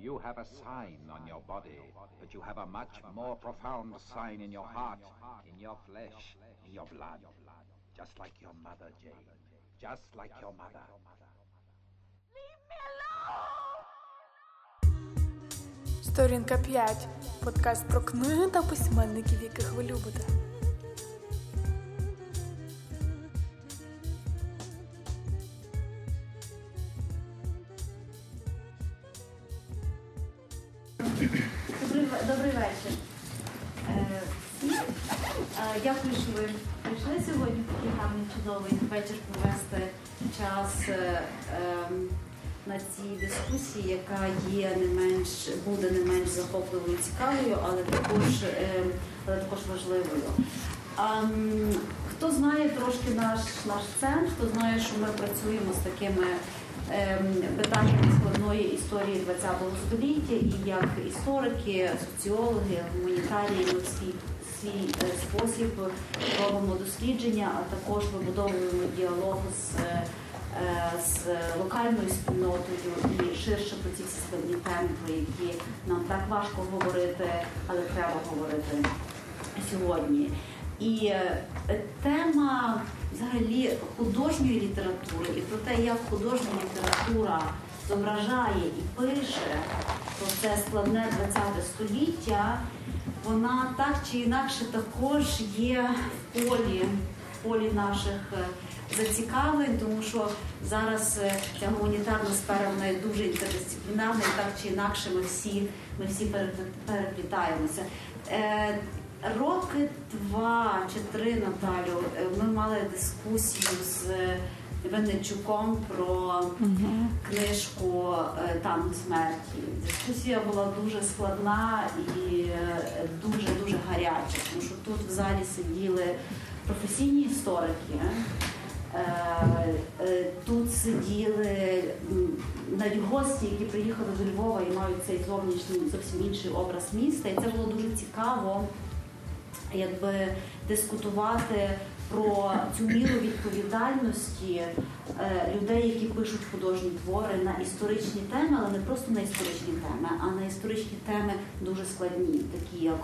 You have a sign on your body, but you have a much more profound sign in your heart, in your flesh, in your blood. Just like your mother, Jane. Just like your mother. Leave me alone! Сторінка 5. Подкаст про книги та письменників, яких ви любите. Ви прийшли сьогодні. в Такий гарний чудовий вечір провести час е, ем, на цій дискусії, яка є не менш буде не менш захопливою і цікавою, але також, ем, але також важливою. А, хто знає трошки наш наш центр, хто знає, що ми працюємо з такими ем, питаннями складної історії ХХ століття, і як історики, соціологи, гуманітарії ми в свій, е, спосіб робимо дослідження, а також вибудовуємо діалог з, е, з локальною спільнотою і ширше про ці складні теми, про які нам так важко говорити, але треба говорити сьогодні. І е, тема взагалі художньої літератури і про те, як художня література зображає і пише про це складне ХХ століття, вона так чи інакше також є в полі, в полі наших е, зацікавлень, тому що зараз е, ця гуманітарна сфера вона є дуже інтердисциплінарна, і так чи інакше ми всі, ми всі переплітаємося. Е, Роки два чи три Наталю ми мали дискусію з Винничуком про книжку е, Там смерті. Дискусія була дуже складна і дуже дуже гаряча, тому що тут в залі сиділи професійні історики. Е, е, Тут сиділи навіть гості, які приїхали до Львова і мають цей зовнішній зовсім інший образ міста. І це було дуже цікаво якби дискутувати про цю міру відповідальності е, людей, які пишуть художні твори на історичні теми, але не просто на історичні теми, а на історичні теми дуже складні, такі як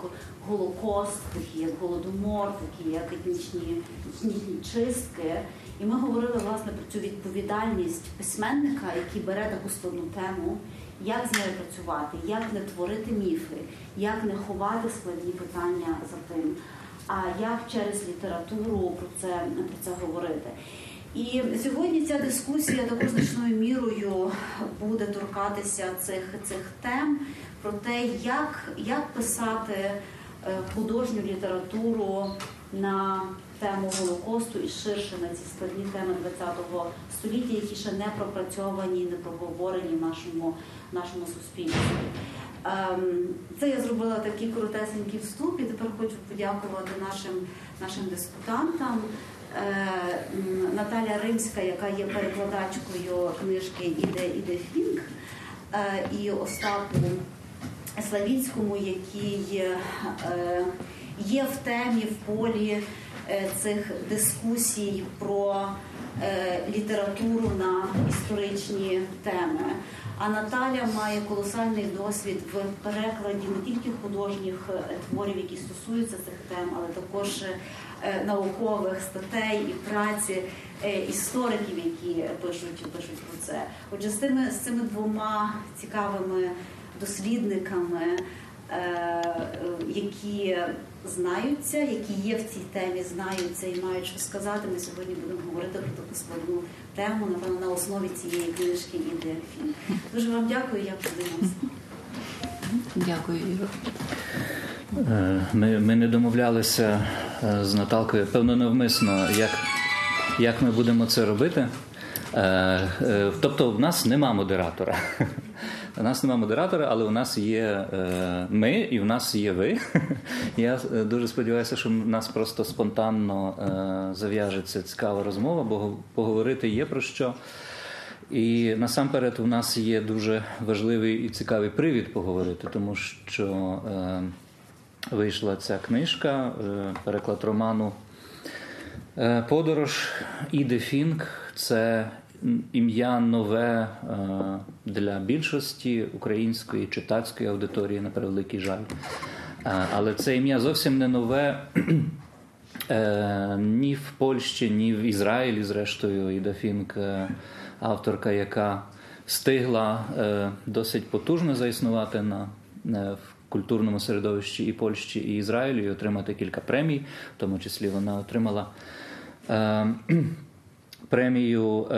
Голокост, такі як Голодомор, такі як етнічні, етнічні чистки. І ми говорили власне про цю відповідальність письменника, який бере таку складну тему, як з нею працювати, як не творити міфи, як не ховати складні питання за тим, а як через літературу про це, про це говорити. І сьогодні ця дискусія також значною мірою буде торкатися цих, цих тем про те, як, як писати е, художню літературу на тему Голокосту і ширше на ці складні теми ХХ століття, які ще не пропрацьовані, не проговорені в нашому, нашому суспільстві. Ем, Це я зробила такий коротесенький вступ, і тепер хочу подякувати нашим, нашим дискутантам. Е, Наталя Римська, яка є перекладачкою книжки Іде Іде Фінк, е, і Остапу Славінському, який е, є в темі, в полі цих дискусій про е, літературу на історичні теми. А Наталя має колосальний досвід в перекладі не тільки художніх е, творів, які стосуються цих тем, але також е, наукових статей і праці е, істориків, які пишуть, пишуть про це. Отже, з цими, з цими двома цікавими дослідниками, е, е, які знаються, які є в цій темі, знаються і мають що сказати. Ми сьогодні будемо говорити про таку складну тему, напевно, на основі цієї книжки і фільм. Дуже вам дякую, я подивимося. Дякую, Іро. Е, Ми, ми не домовлялися е, з Наталкою, певно, навмисно, як, як ми будемо це робити. Е, е, Тобто, в нас нема модератора. У нас нема модератора, але у нас є е, ми і в нас є ви. Я е, дуже сподіваюся, що в нас просто спонтанно е, зав'яжеться цікава розмова, бо поговорити є про що. І насамперед у нас є дуже важливий і цікавий привід поговорити, тому що е, вийшла ця книжка, е, переклад роману Подорож Іде Фінк. Це ім'я нове е, для більшості української читацької аудиторії, на превеликий жаль. Е, але це ім'я зовсім не нове ні в Польщі, ні в Ізраїлі, зрештою, Іда Фінк, авторка, яка встигла досить потужно заіснувати на в культурному середовищі і Польщі, і Ізраїлю, і отримати кілька премій, в тому числі вона отримала е, премію, е,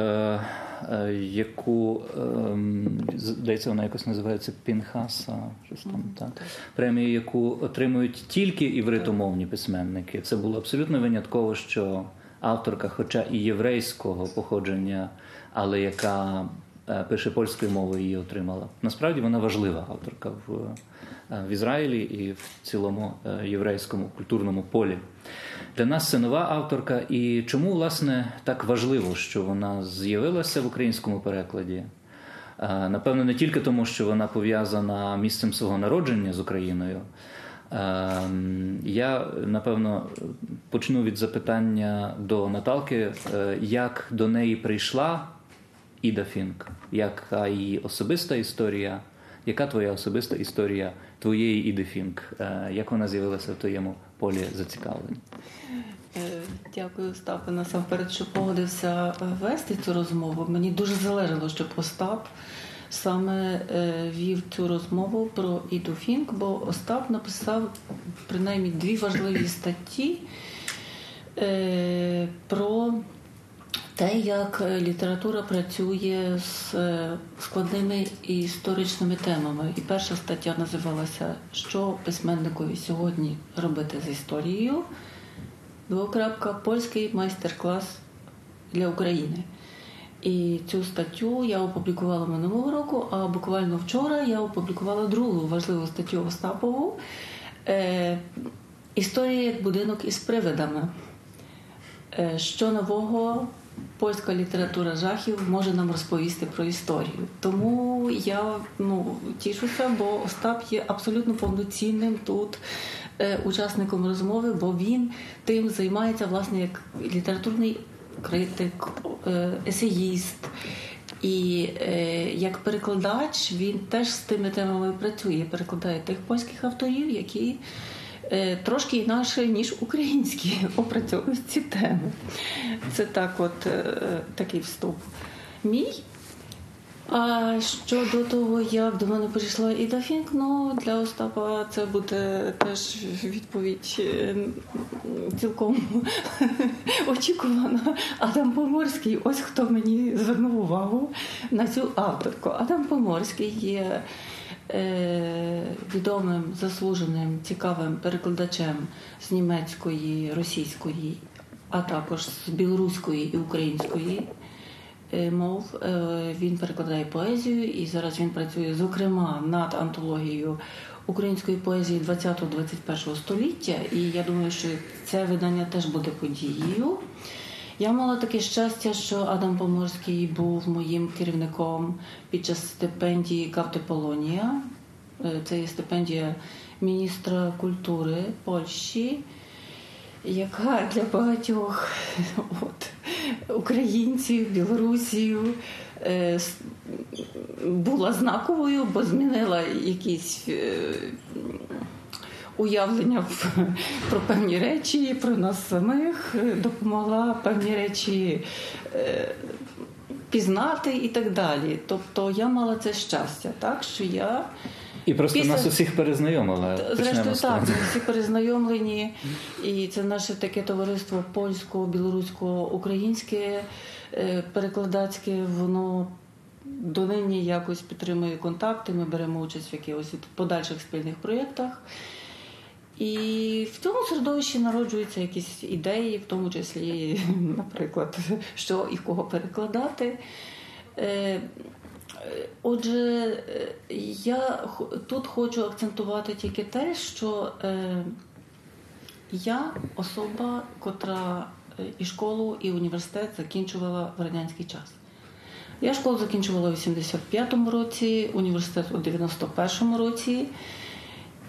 е, яку е, здається, вона якось називається Пінхаса. Щось там, так. Премію, яку отримують тільки івритомовні письменники. Це було абсолютно винятково, що авторка, хоча і єврейського походження, але яка е, пише польською мовою, її отримала. Насправді вона важлива авторка в. Е, в Ізраїлі і в цілому е, єврейському культурному полі. Для нас це нова авторка, і чому власне так важливо, що вона з'явилася в українському перекладі? Е, напевно, не тільки тому, що вона пов'язана місцем свого народження з Україною. Я напевно почну від запитання до Наталки, як до неї прийшла Іда Фінк, яка її особиста історія, яка твоя особиста історія твоєї Іди Фінк? Е, як вона з'явилася в твоєму полі зацікавлень? Е, дякую, Остапе, насамперед, що погодився вести цю розмову. Мені дуже залежало, щоб Остап саме е, вів цю розмову про Іду Фінк, бо Остап написав принаймні дві важливі статті про те, як е, література працює з е, складними історичними темами. І перша стаття називалася Що письменникові сьогодні робити з історією? Двокрапка Польський майстер-клас для України. І цю статтю я опублікувала минулого року, а буквально вчора я опублікувала другу важливу статтю Остапову е, Історія як будинок із привидами. Що нового польська література жахів може нам розповісти про історію. Тому я ну, тішуся, бо Остап є абсолютно повноцінним тут е, учасником розмови, бо він тим займається власне як літературний критик, е, есеїст. І е, як перекладач він теж з тими темами працює, перекладає тих польських авторів, які трошки інакше, ніж українські опрацьовують ці теми. Це так, от е, такий вступ. Мій. А щодо того, як до мене прийшла Іда Фінк, ну для Остапа це буде теж відповідь е, цілком очікувана. Адам Поморський, ось хто мені звернув увагу на цю авторку. Адам Поморський є Е, відомим заслуженим цікавим перекладачем з німецької, російської, а також з білоруської і української е, мов. Е, він перекладає поезію і зараз він працює зокрема над антологією української поезії 20-21 століття. І я думаю, що це видання теж буде подією. Я мала таке щастя, що Адам Поморський був моїм керівником під час стипендії Кавти Полонія. Е, це є стипендія міністра культури Польщі, яка для багатьох от, українців, білорусів е, була знаковою, бо змінила якісь. Е, уявлення про певні речі, про нас самих, допомогла певні речі е, пізнати і так далі. Тобто я мала це щастя, так що я. І просто Після... нас усіх перезнайомила. Зрештою, так, ми всі перезнайомлені, і це наше таке товариство польсько-білорусько-українське, е, перекладацьке, воно донині якось підтримує контакти. Ми беремо участь в якихось подальших спільних проєктах. І в цьому середовищі народжуються якісь ідеї, в тому числі, наприклад, що і кого перекладати. Е, отже, я тут хочу акцентувати тільки те, що е, я особа, котра е, і школу, і університет закінчувала в радянський час. Я школу закінчувала у 85-му році, університет у 91-му році.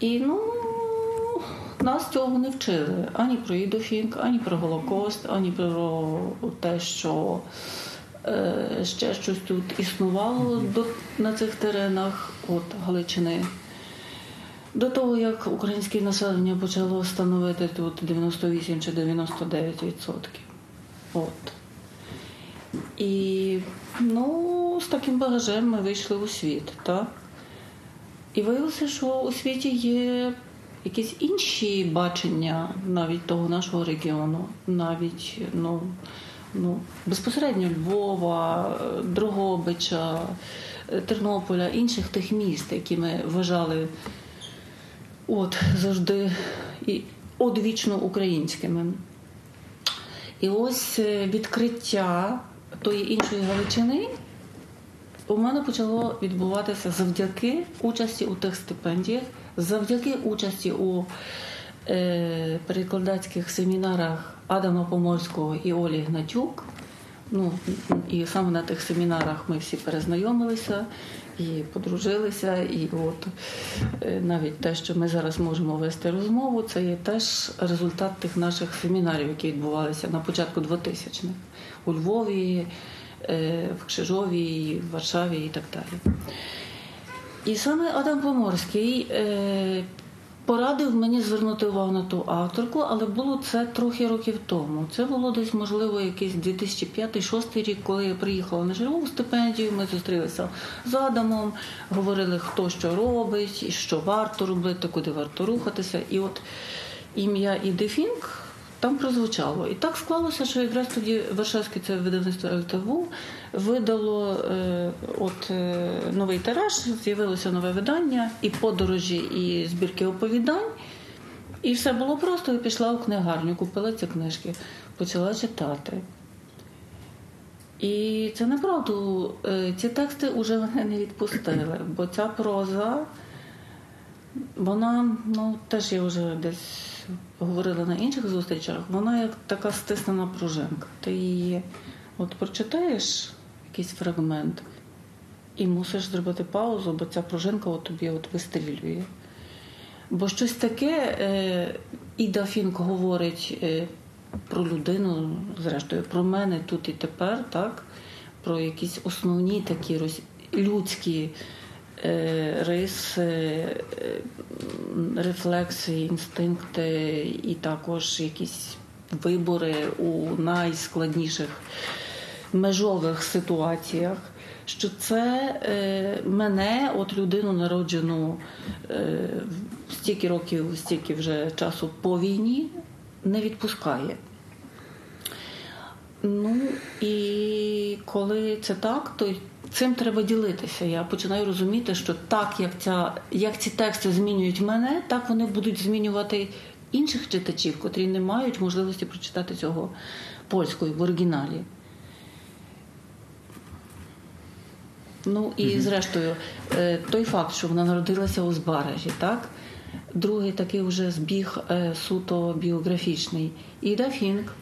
І ну, нас цього не вчили ані про Ідофінк, ані про Голокост, ані про те, що е, ще щось тут існувало на цих теренах от Галичини. До того, як українське населення почало становити тут 98 чи 99 відсотків. От. І ну, з таким багажем ми вийшли у світ. Так? І виявилося, що у світі є якісь інші бачення навіть того нашого регіону, навіть ну, ну, безпосередньо Львова, Дрогобича, Тернополя, інших тих міст, які ми вважали от завжди і одвічно українськими. І ось е, відкриття тої іншої Галичини у мене почало відбуватися завдяки участі у тих стипендіях, завдяки участі у е, перекладацьких семінарах Адама Поморського і Олі Гнатюк. Ну, і саме на тих семінарах ми всі перезнайомилися і подружилися. І от е, навіть те, що ми зараз можемо вести розмову, це є теж результат тих наших семінарів, які відбувалися на початку 2000-х у Львові, е, в Крижові, в Варшаві і так далі. І саме Адам Поморський е, порадив мені звернути увагу на ту авторку, але було це трохи років тому. Це було десь, можливо, якийсь 2005-2006 рік, коли я приїхала на чергову стипендію. Ми зустрілися з Адамом, говорили, хто що робить, що варто робити, куди варто рухатися. І от ім'я Іди Фінк там прозвучало. І так склалося, що якраз тоді Варшавське це видавництво ЛТВ видало е, от е, новий тираж, з'явилося нове видання, і подорожі, і збірки оповідань. І все було просто. Я пішла у книгарню, купила ці книжки, почала читати. І це направду, е, ці тексти вже мене не відпустили, бо ця проза, вона, ну, теж я вже десь говорила на інших зустрічах, вона як така стиснена пружинка. Ти її от прочитаєш якийсь фрагмент і мусиш зробити паузу, бо ця пружинка от тобі от вистрілює. Бо щось таке е, Іда Фінк говорить е, про людину, зрештою, про мене тут і тепер, так? про якісь основні такі роз... людські е, риси, е, рефлексії, інстинкти і також якісь вибори у найскладніших межових ситуаціях. Що це е, мене, от людину народжену е, стільки років, стільки вже часу по війні, не відпускає. Ну і коли це так, то цим треба ділитися. Я починаю розуміти, що так, як ця, як ці тексти змінюють мене, так вони будуть змінювати інших читачів, котрі не мають можливості прочитати цього польською в оригіналі. Ну і зрештою, е, той факт, що вона народилася у Збаражі, так? Другий такий вже збіг е, суто біографічний. Іда Фінк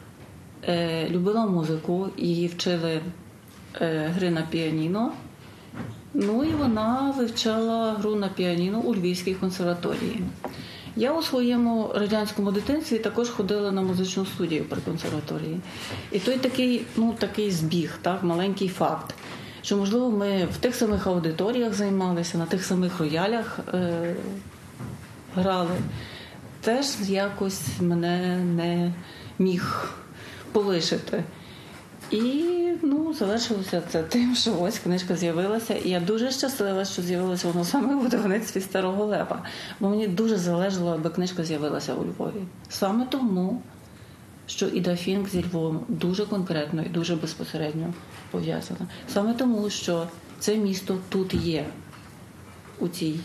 е, любила музику, її вчили гри на піаніно. Ну і вона вивчала гру на піаніно у Львівській консерваторії. Я у своєму радянському дитинстві також ходила на музичну студію при консерваторії. І той такий, ну такий збіг, так, маленький факт що, можливо, ми в тих самих аудиторіях займалися, на тих самих роялях е, грали, теж якось мене не міг полишити. І ну, завершилося це тим, що ось книжка з'явилася. І я дуже щаслива, що з'явилася вона саме у видавництві Старого Лева. Бо мені дуже залежало, аби книжка з'явилася у Львові. Саме тому, що Іда Фінк зі Львовом дуже конкретно і дуже безпосередньо пов'язана. Саме тому, що це місто тут є у цій.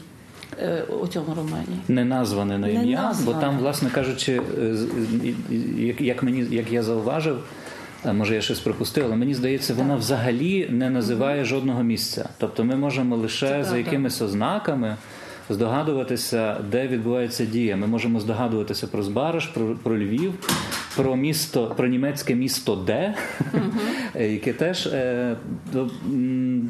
Е, у цьому романі не назване на ім'я, бо там, власне кажучи, е, як мені як я зауважив, може я щось пропустив, але мені здається, вона взагалі не називає жодного місця. Тобто, ми можемо лише за якимись ознаками здогадуватися, де відбувається дія. Ми можемо здогадуватися про Збараж, про, про Львів, про місто, про німецьке місто Де, е, яке теж е,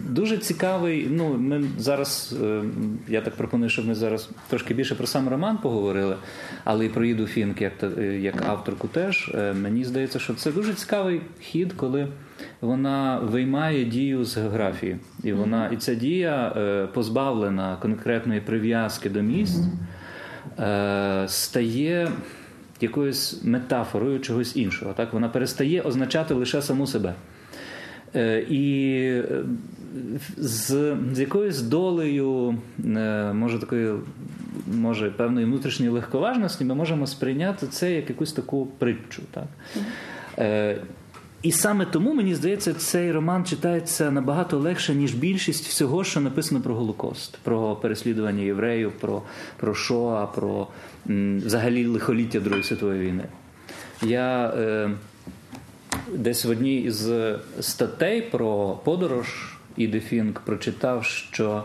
дуже цікавий. Ну, ми зараз, е, я так пропоную, щоб ми зараз трошки більше про сам роман поговорили, але і про Іду Фінк як як авторку теж. Мені здається, що це дуже цікавий хід, коли вона виймає дію з географії. І вона, і ця дія позбавлена конкретної прив'язки до місць, стає якоюсь метафорою чогось іншого. Так? Вона перестає означати лише саму себе. Е, і е, з з якоюсь долею, е, може такої, може, певної внутрішньої легковажності, ми можемо сприйняти це як якусь таку притчу. Так? І саме тому, мені здається, цей роман читається набагато легше, ніж більшість всього, що написано про Голокост, про переслідування євреїв, про про Шоа, про м, взагалі лихоліття Другої світової війни. Я е, десь в одній із статей про подорож Іди Фінк прочитав, що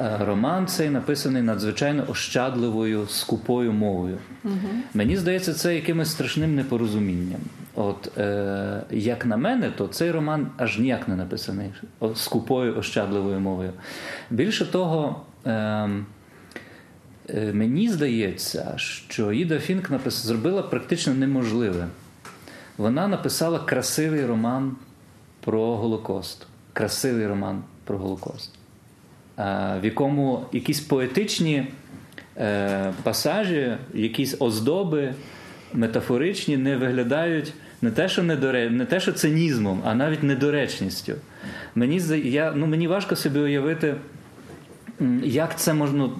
е, роман цей написаний надзвичайно ощадливою, скупою мовою. Угу. Мені здається, це якимось страшним непорозумінням. От е, як на мене, то цей роман аж ніяк не написаний скупою ощадливою мовою. Більше того, е, е, мені здається, що Іда Фінк напис... зробила практично неможливе. Вона написала красивий роман про Голокост. Красивий роман про Голокост, е, в якому якісь поетичні е, пасажі, якісь оздоби метафоричні не виглядають не те, що недоре... не те, що цинізмом, а навіть недоречністю. Мені я, ну, мені важко собі уявити, як це можна,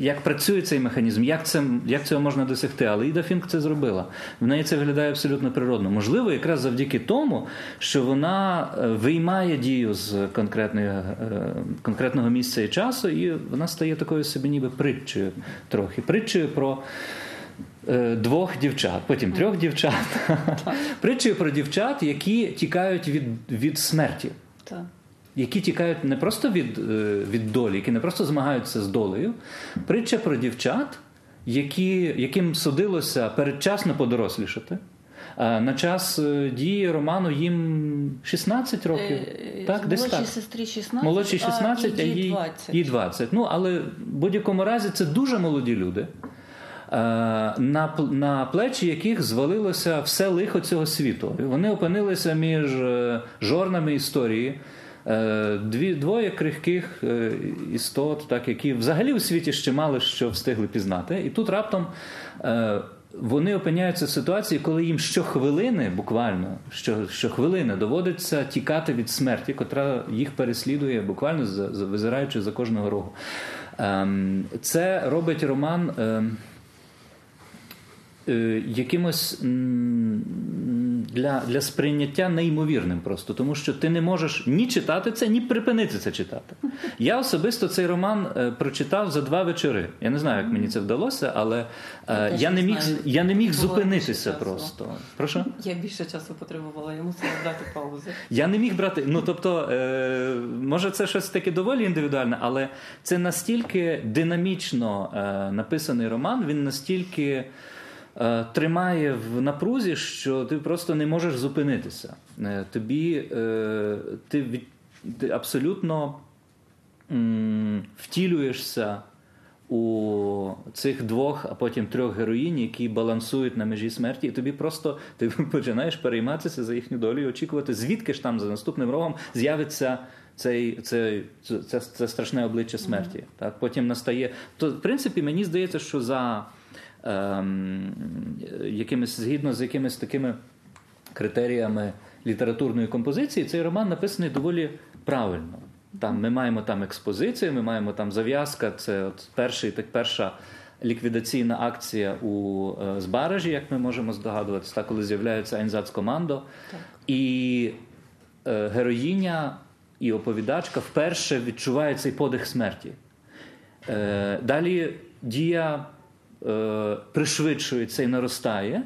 як працює цей механізм, як це, як цього можна досягти. Але Іда Фінк це зробила. В неї це виглядає абсолютно природно. Можливо, якраз завдяки тому, що вона е, виймає дію з е, конкретного місця і часу, і вона стає такою собі, ніби притчею трохи. Притчею про. Е, двох дівчат, потім трьох дівчат. Притчею про дівчат, які тікають від від смерті, так. які тікають не просто від е, від долі, які не просто змагаються з долею. Притча про дівчат, які, яким судилося передчасно подорослішати. На час е, дії роману їм 16 років. Е, так, десь так. сестрі 16, Молодші 16, а їй 20. їй 20. Ну, але в будь-якому разі це дуже молоді люди. Е, на на плечі яких звалилося все лихо цього світу. Вони опинилися між е, жорнами історії. Е, дві двоє крихких істот, так які взагалі у світі ще мало що встигли пізнати, і тут раптом вони опиняються в ситуації, коли їм щохвилини, буквально що, щохвилини доводиться тікати від смерті, котра їх переслідує, буквально визираючи за кожного рогу. Ем, це робить роман. Е, якимось для для сприйняття неймовірним просто, тому що ти не можеш ні читати це, ні припинити це читати. Я особисто цей роман е, прочитав за два вечори. Я не знаю, як мені це вдалося, але я, е, я не міг я не міг зупинитися просто. Прошу? Я більше часу потребувала, я мусила брати паузи. Я не міг брати. Ну тобто, може, це щось таке доволі індивідуальне, але це настільки динамічно написаний роман, він настільки. Е, тримає в напрузі, що ти просто не можеш зупинитися. Е, тобі е, ти, ти абсолютно втілюєшся у цих двох, а потім трьох героїнь, які балансують на межі смерті, і тобі просто ти починаєш перейматися за їхню долю і очікувати, звідки ж там за наступним рогом з'явиться. Цей, це, це, це страшне обличчя смерті. Mm-hmm. Так, Потім настає. То, в принципі, мені здається, що за якимись згідно з якимись такими критеріями літературної композиції, цей роман написаний доволі правильно. Там Ми маємо там експозицію, ми маємо там зав'язка, це от перший, так перша ліквідаційна акція у е, Збаражі, як ми можемо здогадуватися, так, коли з'являється Айнзацкомандо. І е, героїня і оповідачка вперше відчуває цей подих смерті. Е, Далі дія пришвидшується і наростає.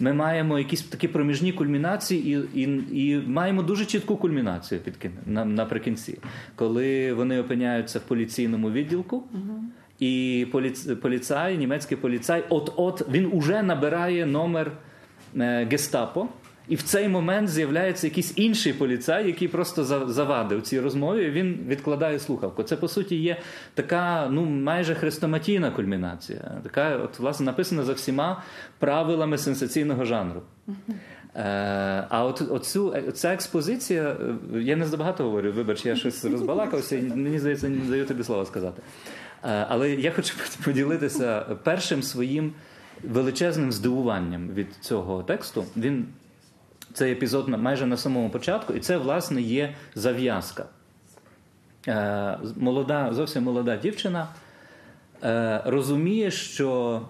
Ми маємо якісь такі проміжні кульмінації, і і, і маємо дуже чітку кульмінацію під на, наприкінці, коли вони опиняються в поліційному відділку, угу. і поліц, поліцай, німецький поліцай, от-от він уже набирає номер е, гестапо. І в цей момент з'являється якийсь інший поліцай, який просто завадив цій розмові. Він відкладає слухавку. Це по суті є така, ну майже хрестоматійна кульмінація. Така, от власне написана за всіма правилами сенсаційного жанру. Е, а от оцю, ця експозиція, е, я не забагато говорю, вибач, я щось розбалакався, і мені здається, не даю тобі слова сказати. Е, але я хочу поділитися першим своїм величезним здивуванням від цього тексту. Він цей епізод майже на самому початку, і це, власне, є зав'язка. Молода, зовсім молода дівчина розуміє, що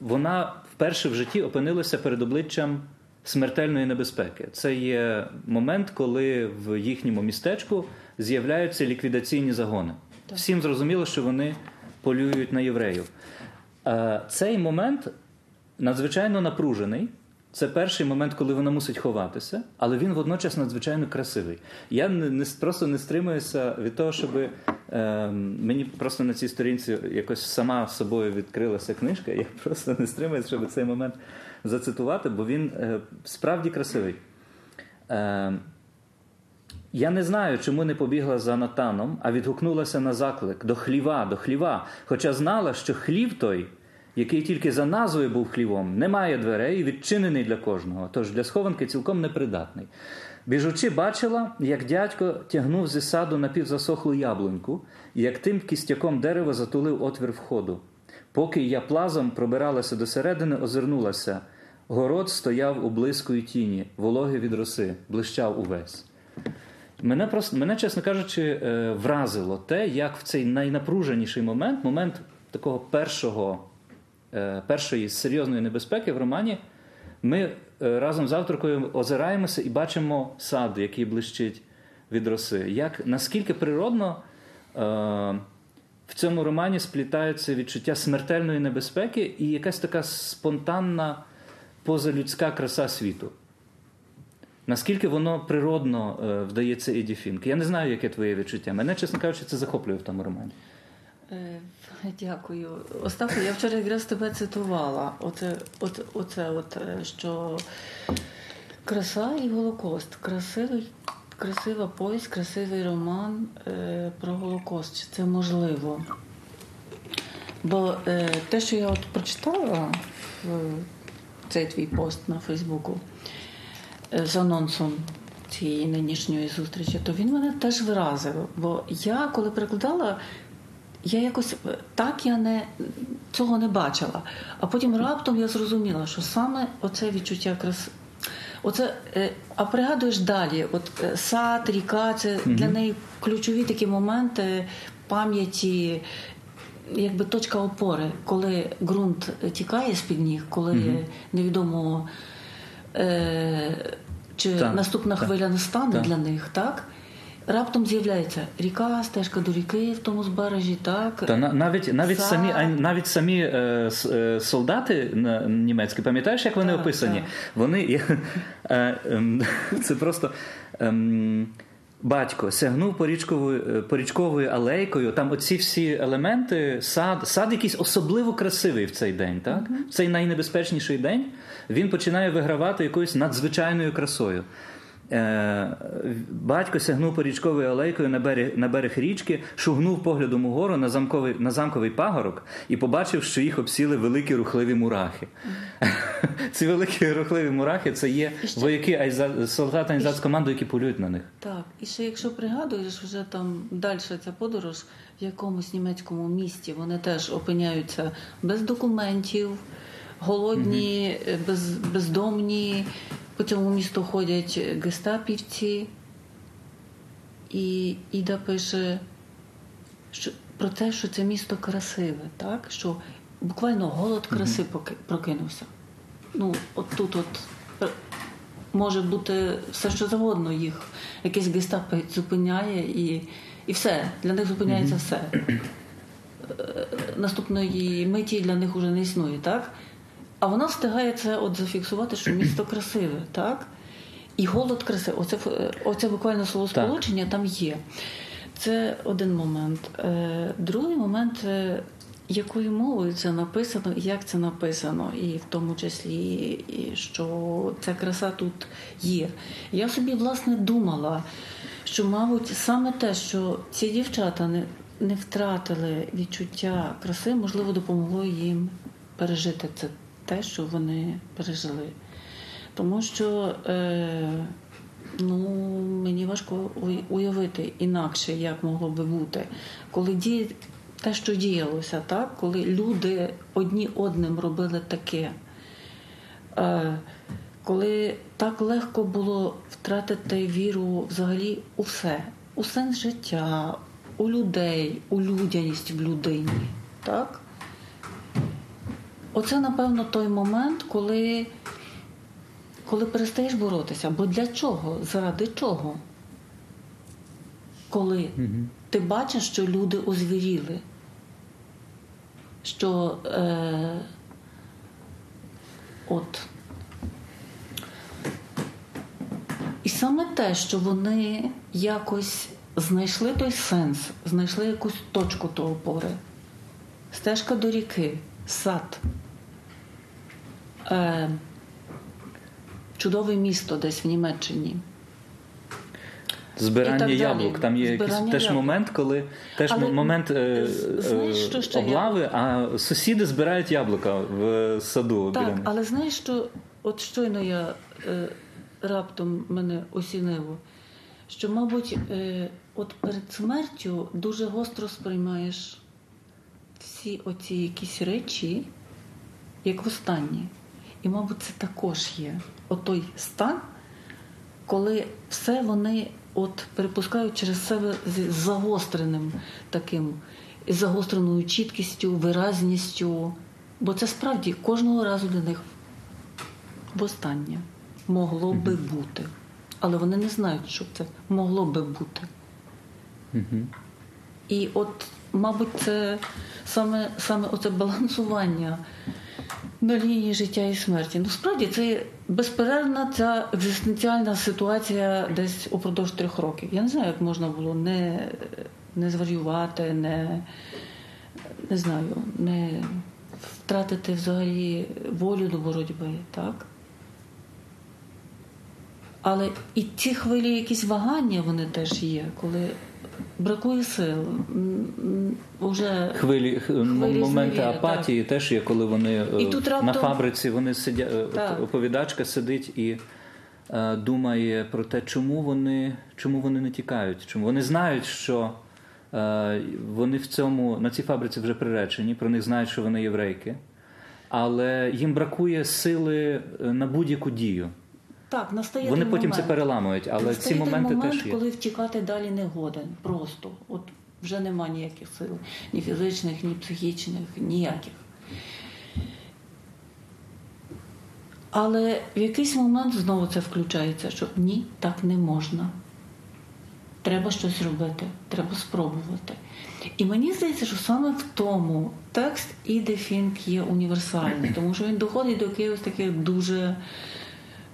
вона вперше в житті опинилася перед обличчям смертельної небезпеки. Це є момент, коли в їхньому містечку з'являються ліквідаційні загони. Так. Всім зрозуміло, що вони полюють на євреїв. Цей момент надзвичайно напружений. Це перший момент, коли вона мусить ховатися, але він водночас надзвичайно красивий. Я не, не просто не стримуюся від того, щоб е, мені просто на цій сторінці якось сама собою відкрилася книжка. Я просто не стримуюся, щоб цей момент зацитувати, бо він е, справді красивий. Е, я не знаю, чому не побігла за Натаном, а відгукнулася на заклик до хліва, до хліва. Хоча знала, що хлів той який тільки за назвою був хлівом, не має дверей і відчинений для кожного, тож для схованки цілком непридатний. Біжучи, бачила, як дядько тягнув зі саду напівзасохлу яблуньку, і як тим кістяком дерева затулив отвір входу. Поки я плазом пробиралася до середини, озирнулася. Город стояв у близької тіні, вологи від роси, блищав увесь. Мене, просто, мене, чесно кажучи, е, вразило те, як в цей найнапруженіший момент, момент такого першого першої серйозної небезпеки в романі, ми е, разом з авторкою озираємося і бачимо сад, який блищить від роси. Як наскільки природно е, в цьому романі сплітаються відчуття смертельної небезпеки і якась така спонтанна позалюдська краса світу. Наскільки воно природно вдається Еді Фінк? Я не знаю, яке твоє відчуття. Мене, чесно кажучи, це захоплює в тому романі. Дякую. Остапу, я вчора якраз тебе цитувала. Оце, от, оце от, е, що краса і Голокост. Красивий, красива повість, красивий роман е, про Голокост. Чи це можливо? Бо е, те, що я от прочитала в цей твій пост на Фейсбуку е, з анонсом цієї нинішньої зустрічі, то він мене теж вразив. Бо я, коли перекладала я якось е, так я не цього не бачила. А потім раптом я зрозуміла, що саме оце відчуття краси. Оце, е, а пригадуєш далі, от е, сад, ріка, це mm для неї ключові такі моменти пам'яті, якби точка опори, коли ґрунт тікає з-під ніг, коли mm невідомо е, чи так, наступна так, хвиля настане так. для них, так? Раптом з'являється ріка, стежка до ріки в тому збережжі, так та навіть навіть За... самі навіть самі е, е, солдати німецькі, пам'ятаєш, як вони так, описані? Так. Вони е, е, це просто. Е, Батько сягнув порічковою е, порічковою алейкою. Там оці всі елементи, сад, сад якийсь особливо красивий в цей день. Так, uh-huh. в цей найнебезпечніший день він починає вигравати якоюсь надзвичайною красою. Е, батько сягнув порічковою алейкою на берег на берег річки, шугнув поглядом угору на замковий на замковий пагорок і побачив, що їх обсіли великі рухливі мурахи. Ці великі рухливі мурахи це є ще... вояки солдати з команду, які полюють на них. Так, і ще якщо пригадуєш, вже там далі ця подорож в якомусь німецькому місті, вони теж опиняються без документів, голодні, угу. без, бездомні. По цьому місту ходять гестапівці, і Іда пише що, про те, що це місто красиве, так? що буквально голод краси прокинувся. Ну, от тут от може бути все, що завгодно їх. Якийсь гестап зупиняє і і все. Для них зупиняється все. Наступної миті для них уже не існує, так? А вона встигає це от зафіксувати, що місто красиве, так? І голод красивий. Оце оце буквально словосполучення там є. Це один момент. Е, другий момент, е, якою мовою це написано, як це написано, і в тому числі, і що ця краса тут є. Я собі, власне, думала, що, мабуть, саме те, що ці дівчата не, не втратили відчуття краси, можливо, допомогло їм пережити це те, що вони пережили. Тому що е, ну, мені важко уявити інакше, як могло би бути, коли діє те, що діялося, так? коли люди одні одним робили таке. Е, коли так легко було втратити віру взагалі у все, у сенс життя, у людей, у людяність в людині. Так? Оце, напевно, той момент, коли коли перестаєш боротися. Бо для чого? Заради чого? Коли угу. ти бачиш, що люди озвіріли, що е, от і саме те, що вони якось знайшли той сенс, знайшли якусь точку того опори, стежка до ріки, сад. Е, чудове місто десь в Німеччині. Збирання яблук. Там є Збирання якийсь теж яблук. момент, коли теж Але, момент е, знаєш, що ще облави, я... а сусіди збирають яблука в саду. Так, біля але знаєш, що от щойно я е, раптом мене осінило, що, мабуть, е, от перед смертю дуже гостро сприймаєш всі оці якісь речі, як в останні. І, мабуть, це також є отой стан, коли все вони от перепускають через себе з загостреним таким, з загостреною чіткістю, виразністю. Бо це справді кожного разу для них востаннє могло би бути. Але вони не знають, що це могло би бути. І от, мабуть, це саме саме оце балансування на лінії життя і смерті. Ну, справді це безперервна ця екзистенціальна ситуація десь упродовж трьох років. Я не знаю, як можна було не не зварювати, не не знаю, не втратити взагалі волю до боротьби, так? Але і ці хвилі, якісь вагання, вони теж є, коли бракує сил. Уже хвилі, хвилі моменти звіря, апатії так. теж є, коли вони е, і тут раптом... на фабриці вони сидять, е, оповідачка сидить і е, думає про те, чому вони чому вони не тікають. Чому вони знають, що е, вони в цьому на цій фабриці вже приречені, про них знають, що вони єврейки, але їм бракує сили на будь-яку дію. Так, настає Вони потім момент. це переламують, але настає ці моменти момент, теж є. коли втікати далі не годен. Просто от вже нема ніяких сил, ні фізичних, ні психічних, ніяких. Але в якийсь момент знову це включається, що ні, так не можна. Треба щось робити, треба спробувати. І мені здається, що саме в тому текст Іде Фінк є універсальний, тому що він доходить до якихось таких дуже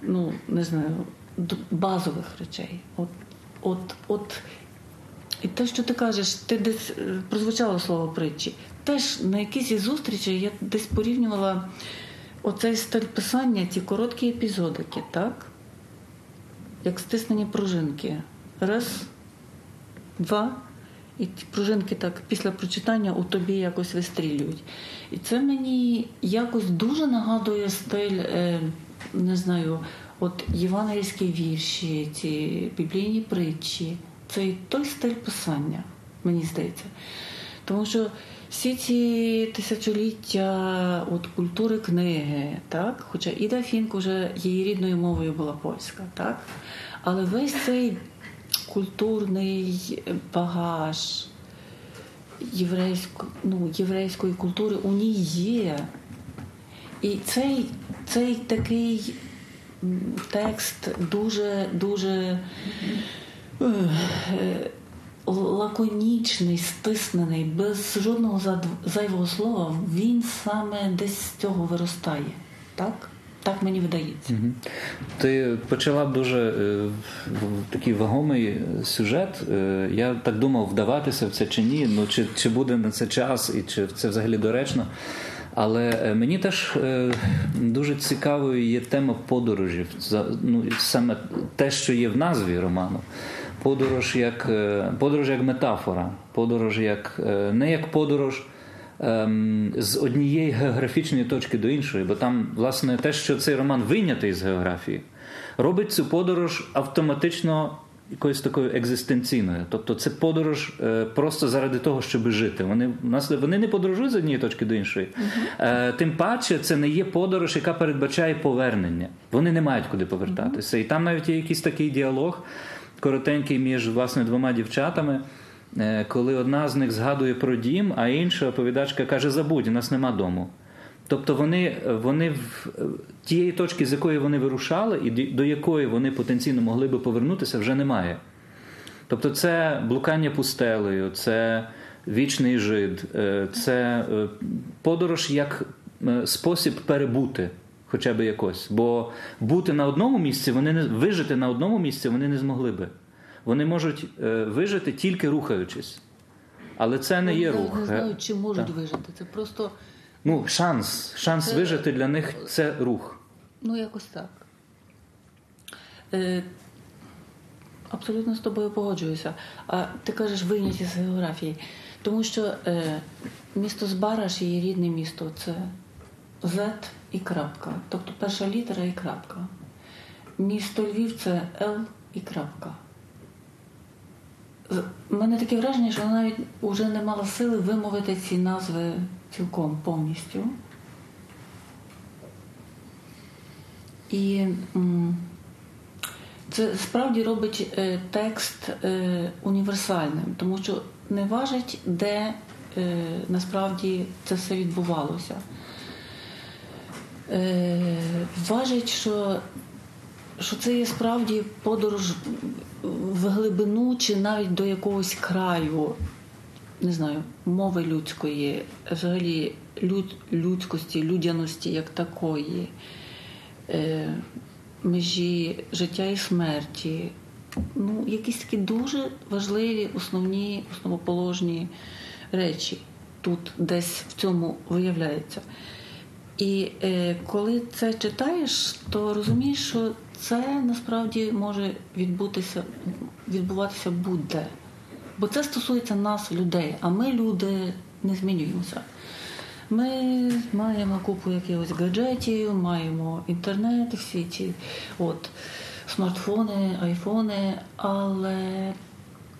ну, не знаю, базових речей. От, от, от. І те, що ти кажеш, ти десь е, прозвучало слово притчі. Теж на якійсь із зустрічей я десь порівнювала оцей стиль писання, ті короткі епізодики, так? Як стиснені пружинки. Раз, два. І ті пружинки так після прочитання у тобі якось вистрілюють. І це мені якось дуже нагадує стиль. Е, не знаю, от євангельські вірші, ці біблійні притчі, це той стиль писання, мені здається. Тому що всі ці тисячоліття от культури книги, так? хоча Іда Фінк вже її рідною мовою була польська, так? але весь цей культурний багаж єврейсько, ну, єврейської культури у ній є. І цей цей такий текст дуже дуже е, лаконічний, стиснений, без жодного зайвого слова, він саме десь з цього виростає. Так? Так мені видається. Ти почала дуже е, такий вагомий сюжет. Е, Я так думав, вдаватися в це чи ні, ну чи, чи буде на це час, і чи це взагалі доречно. Але е, мені теж е, дуже цікавою є тема подорожів. Ну, саме те, що є в назві роману. Подорож як, е, подорож як метафора, подорож як не як подорож ем, з однієї географічної точки до іншої, бо там, власне, те, що цей роман вийнятий з географії, робить цю подорож автоматично якоюсь такою екзистенційною. Тобто це подорож е, просто заради того, щоб жити. Вони, нас, вони не подорожують з однієї точки до іншої. Е, тим паче, це не є подорож, яка передбачає повернення. Вони не мають куди повертатися. І там навіть є якийсь такий діалог коротенький між власне двома дівчатами. Е, коли одна з них згадує про дім, а інша оповідачка каже: Забудь, у нас нема дому. Тобто вони, вони в тієї точки, з якої вони вирушали, і до якої вони потенційно могли би повернутися, вже немає. Тобто, це блукання пустелею, це вічний жид, е, це е, подорож як е, спосіб перебути. Хоча б якось. Бо бути на одному місці, вони не вижити на одному місці вони не змогли би. Вони можуть вижити тільки рухаючись. Але це не є Вони рух. Не знаю, чи можуть Так. вижити. Це просто Ну, шанс. Шанс Це- вижити для них це рух. Ну, якось так. Е, абсолютно з тобою погоджуюся. А ти кажеш вийняті з географії. Тому що е, місто Збараж, її рідне місто, це Z і крапка. Тобто перша літера і крапка. Місто Львів це Л і крапка. У мене таке враження, що вона навіть вже не мала сили вимовити ці назви цілком повністю. І це справді робить е, текст е, універсальним, тому що не важить, де е, насправді це все відбувалося. Важить, що, що це є справді подорож в глибину чи навіть до якогось краю, не знаю, мови людської, взагалі люд, людськості, людяності як такої е, межі життя і смерті. Ну, якісь такі дуже важливі, основні, основоположні речі тут десь в цьому виявляються. І е, коли це читаєш, то розумієш, що це насправді може відбутися, відбуватися будь-де. Бо це стосується нас, людей, а ми, люди, не змінюємося. Ми маємо купу якихось гаджетів, маємо інтернет, всі ці от, смартфони, айфони, але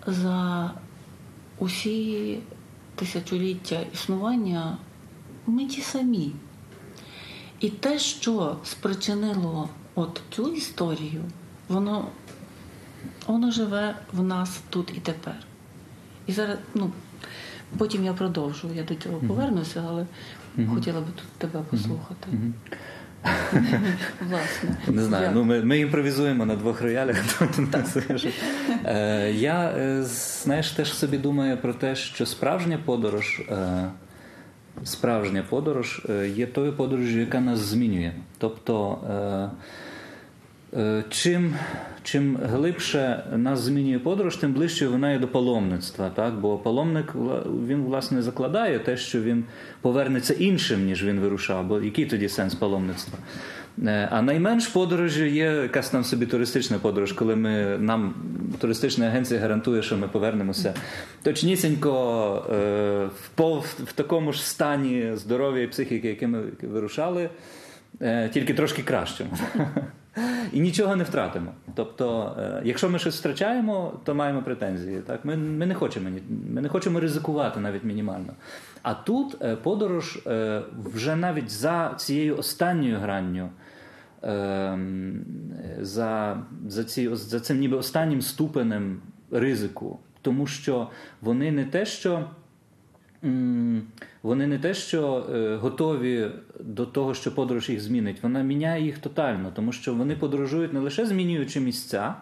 за усі тисячоліття існування ми ті самі. І те, що спричинило от цю історію, воно, воно живе в нас тут і тепер. І зараз, ну, потім я продовжу, я до цього повернуся, але хотіла би тут тебе послухати. Власне. Не знаю, ну ми, ми імпровізуємо на двох роялях. Е, Я е, знаєш, теж собі думаю про те, що справжня подорож, е, справжня подорож є тою подорожю, яка нас змінює. Тобто, е, чим, чим глибше нас змінює подорож, тим ближче вона є до паломництва. Так? Бо паломник він власне закладає те, що він повернеться іншим, ніж він вирушав. Бо який тоді сенс паломництва? Е, А найменш подорожі є якась там собі туристична подорож, коли ми нам туристична агенція гарантує, що ми повернемося точнісінько е, в, пов, в такому ж стані здоров'я і психіки, яким ми вирушали, е, тільки трошки кращому. І нічого не втратимо. Тобто, е, якщо ми щось втрачаємо, то маємо претензії. Так? Ми, ми, не хочемо, ми не хочемо ризикувати навіть мінімально. А тут е, подорож е, вже навіть за цією останньою гранню, ем, за, за, ці, за цим ніби останнім ступенем ризику, тому що вони не те, що. Вони не те, що е, готові до того, що подорож їх змінить, вона міняє їх тотально, тому що вони подорожують не лише змінюючи місця,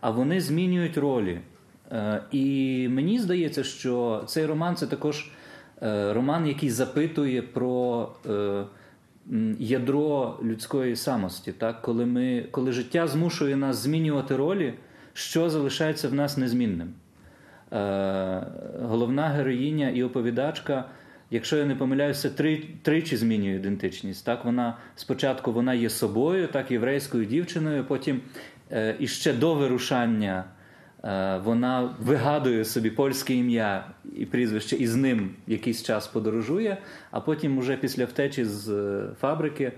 а вони змінюють ролі. Е, І мені здається, що цей роман це також е, роман, який запитує про, ядро людської самості, так? Коли, ми, коли життя змушує нас змінювати ролі, що залишається в нас незмінним. Е, головна героїня і оповідачка, якщо я не помиляюся, три, тричі змінює ідентичність. Так, вона спочатку вона є собою, так, єврейською дівчиною, потім е, і ще до вирушання е, вона вигадує собі польське ім'я і прізвище, і з ним якийсь час подорожує, а потім, уже після втечі з фабрики.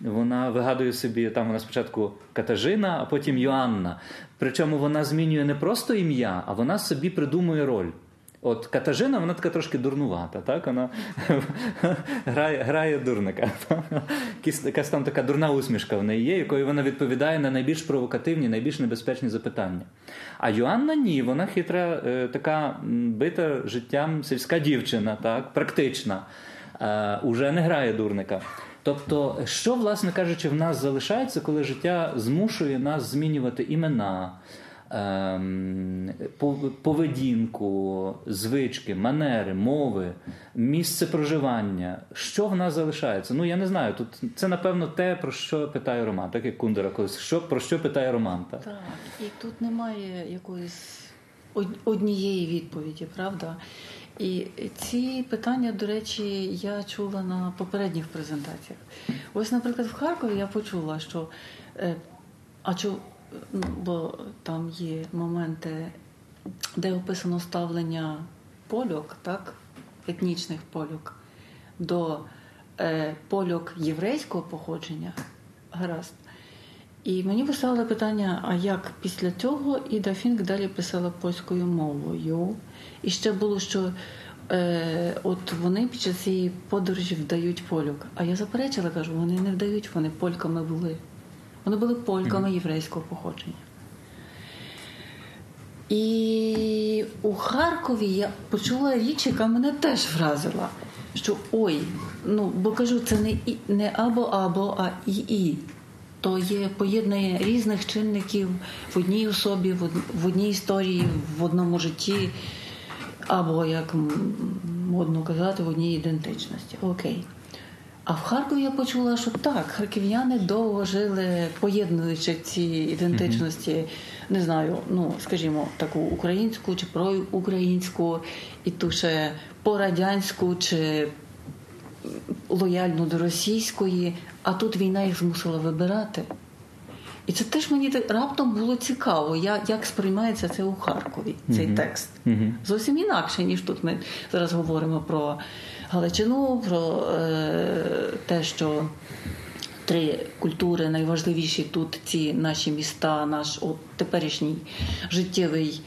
Вона вигадує собі, там вона спочатку Катажина, а потім Йоанна. Причому вона змінює не просто ім'я, а вона собі придумує роль. От Катажина, вона така трошки дурнувата, так? Вона грає, грає дурника. Якась там така дурна усмішка в неї є, якою вона відповідає на найбільш провокативні, найбільш небезпечні запитання. А Йоанна ні, вона хитра, е, така бита життям сільська дівчина, так? практична, е, уже не грає дурника. Тобто, що, власне кажучи, в нас залишається, коли життя змушує нас змінювати імена, ем, поведінку, звички, манери, мови, місце проживання. Що в нас залишається? Ну я не знаю. Тут це напевно те, про що питає Роман, так як Кундера колись. Що про що питає Роман? Так? Так, і тут немає якоїсь однієї відповіді, правда? І ці питання, до речі, я чула на попередніх презентаціях. Ось, наприклад, в Харкові я почула, що е, а чу, ну, бо там є моменти, де описано ставлення польок, так, етнічних польок, до е, польок єврейського походження. Гаразд. І мені поставили питання: а як після цього Іда Фінк далі писала польською мовою? І ще було, що е, от вони під час цієї подорожі вдають польок. А я заперечила, кажу, вони не вдають, вони польками були. Вони були польками єврейського походження. І у Харкові я почула річ, яка мене теж вразила. Що ой, ну бо кажу, це не і не або або, а і і. То є поєднання різних чинників в одній особі, в одній історії, в одному житті, або як модно казати, в одній ідентичності. Окей. А в Харкові я почула, що так, харків'яни довго жили, поєднуючи ці ідентичності, не знаю, ну скажімо, таку українську чи проукраїнську, і ту ще порадянську чи лояльну до російської, а тут війна їх змусила вибирати. І це теж мені раптом було цікаво, як, як сприймається це у Харкові, цей текст. Зовсім інакше, ніж тут ми зараз говоримо про Галичину, про е, те, що три культури найважливіші тут ці наші міста, наш от, теперішній життєвий.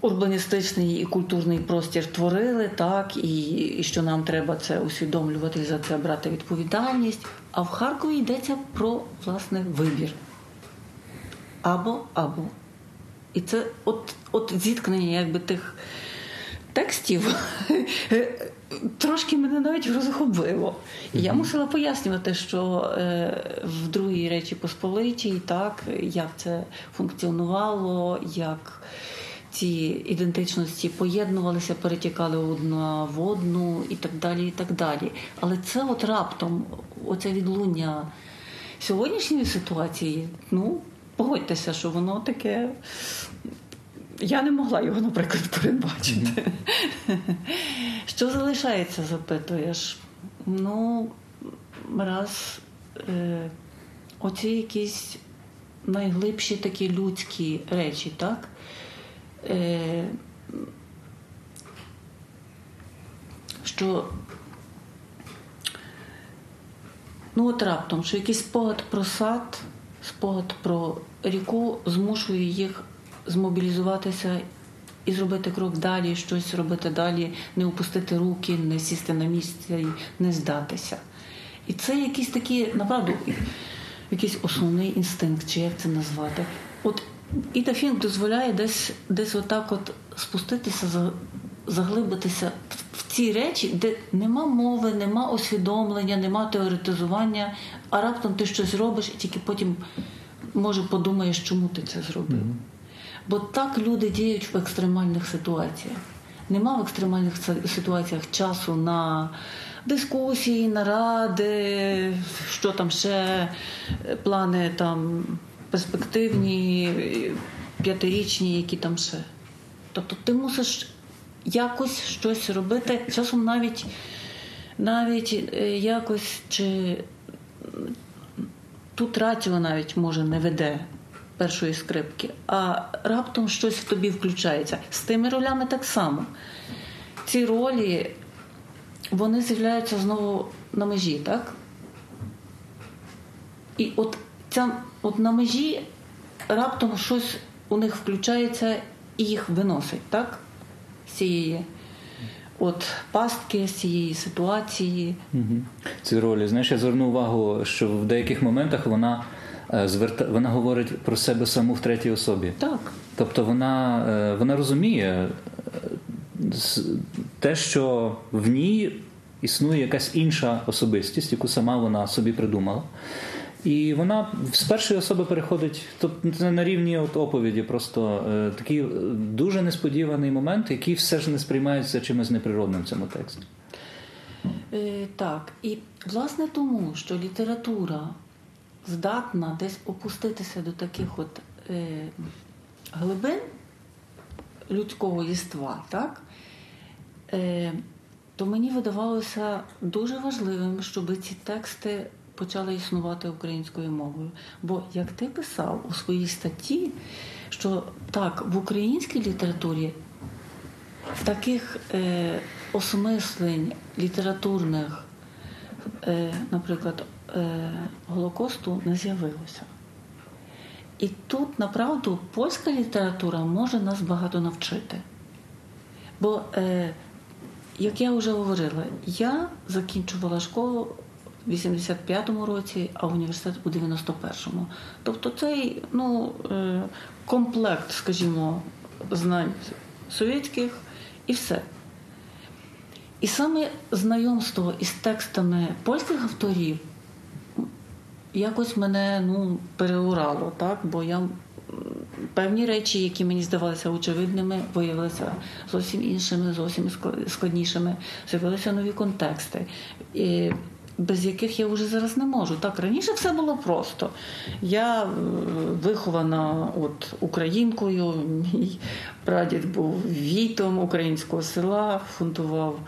Урбаністичний і культурний простір творили, так, і, і що нам треба це усвідомлювати і за це брати відповідальність. А в Харкові йдеться про власне вибір. Або або. І це от, от зіткнення якби тих текстів трошки мене навіть розгубило. І я мусила пояснювати, що е, в другій Речі Посполитій, так, як це функціонувало, як ці ідентичності поєднувалися, перетікали одна в одну і так далі. і так далі. Але це от раптом, оце відлуння сьогоднішньої ситуації, ну, погодьтеся, що воно таке. Я не могла його, наприклад, передбачити. Що залишається, запитуєш? Ну, раз е, оці якісь найглибші такі людські речі, так? Е, що ну от раптом, що якийсь спогад про сад, спогад про ріку змушує їх змобілізуватися і зробити крок далі, щось робити далі, не опустити руки, не сісти на місце і не здатися. І це якісь такі, направду, якийсь основний інстинкт, чи як це назвати. От Іда Фінк дозволяє десь десь отак от спуститися, заглибитися в- ці речі, де нема мови, нема усвідомлення, нема теоретизування, а раптом ти щось робиш і тільки потім, може, подумаєш, чому ти це зробив. Бо так люди діють в екстремальних ситуаціях. нема в екстремальних ситуаціях часу на дискусії, наради, що там ще, плани там перспективні, п'ятирічні, які там ще. Тобто ти мусиш якось щось робити, часом навіть навіть е, якось чи тут радіо навіть може не веде першої скрипки, а раптом щось в тобі включається. З тими ролями так само. Ці ролі вони з'являються знову на межі, так? І от ця от на межі раптом щось у них включається і їх виносить, так? Цієї от пастки, цієї ситуації. Угу. Ці ролі. Знаєш, я зверну увагу, що в деяких моментах вона е, зверта... вона говорить про себе саму в третій особі. Так. Тобто вона, е, вона розуміє е, те, що в ній існує якась інша особистість, яку сама вона собі придумала. І вона з першої особи переходить, тобто на рівні от оповіді, просто е, такий дуже несподіваний момент, який все ж не сприймається чимось неприродним в цьому тексті. Е, Так, і власне тому, що література здатна десь опуститися до таких от е, глибин людського єства, так? Е, то мені видавалося дуже важливим, щоб ці тексти почали існувати українською мовою. Бо як ти писав у своїй статті, що так, в українській літературі таких е, осмислень літературних, е, наприклад, е, Голокосту не з'явилося. І тут, направду, польська література може нас багато навчити. Бо, е, як я вже говорила, я закінчувала школу 85-му році, а університет у 91-му. Тобто цей ну, е, комплект, скажімо, знань совєтських і все. І саме знайомство із текстами польських авторів якось мене ну, переурало, так? бо я певні речі, які мені здавалися очевидними, виявилися зовсім іншими, зовсім складнішими. З'явилися нові контексти. І без яких я вже зараз не можу. Так, раніше все було просто. Я е, вихована от українкою, мій прадід був вітом українського села, фунтував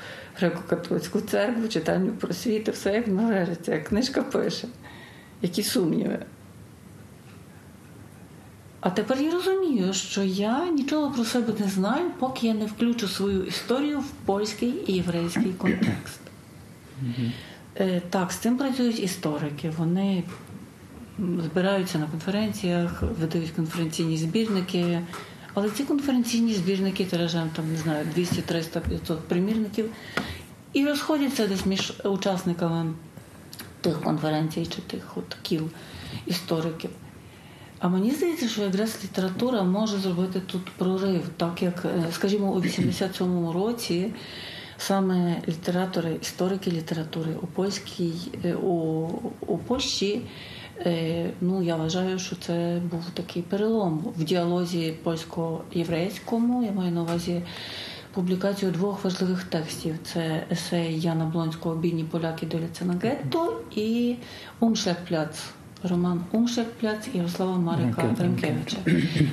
греко-католицьку церкву, читальню просвіти, все як належиться, як книжка пише. Які сумніви. А тепер я розумію, що я нічого про себе не знаю, поки я не включу свою історію в польський і єврейський контекст. Mm-hmm. Так, з цим працюють історики. Вони збираються на конференціях, видають конференційні збірники. Але ці конференційні збірники тиражем там, не знаю, 200, 300, 500 примірників і розходяться десь між учасниками тих конференцій чи тих от кіл істориків. А мені здається, що якраз література може зробити тут прорив, так як, е, скажімо, у 87-му році саме літератори, історики літератури у польській е, у, у Польщі. Е, ну, я вважаю, що це був такий перелом в діалозі польсько-єврейському. Я маю на увазі публікацію двох важливих текстів: це есей Яна Блонського Бідні поляки доляться на гетто і Умшляхпляц. Роман Умшляхпляц Ярослава Марика Франкевича.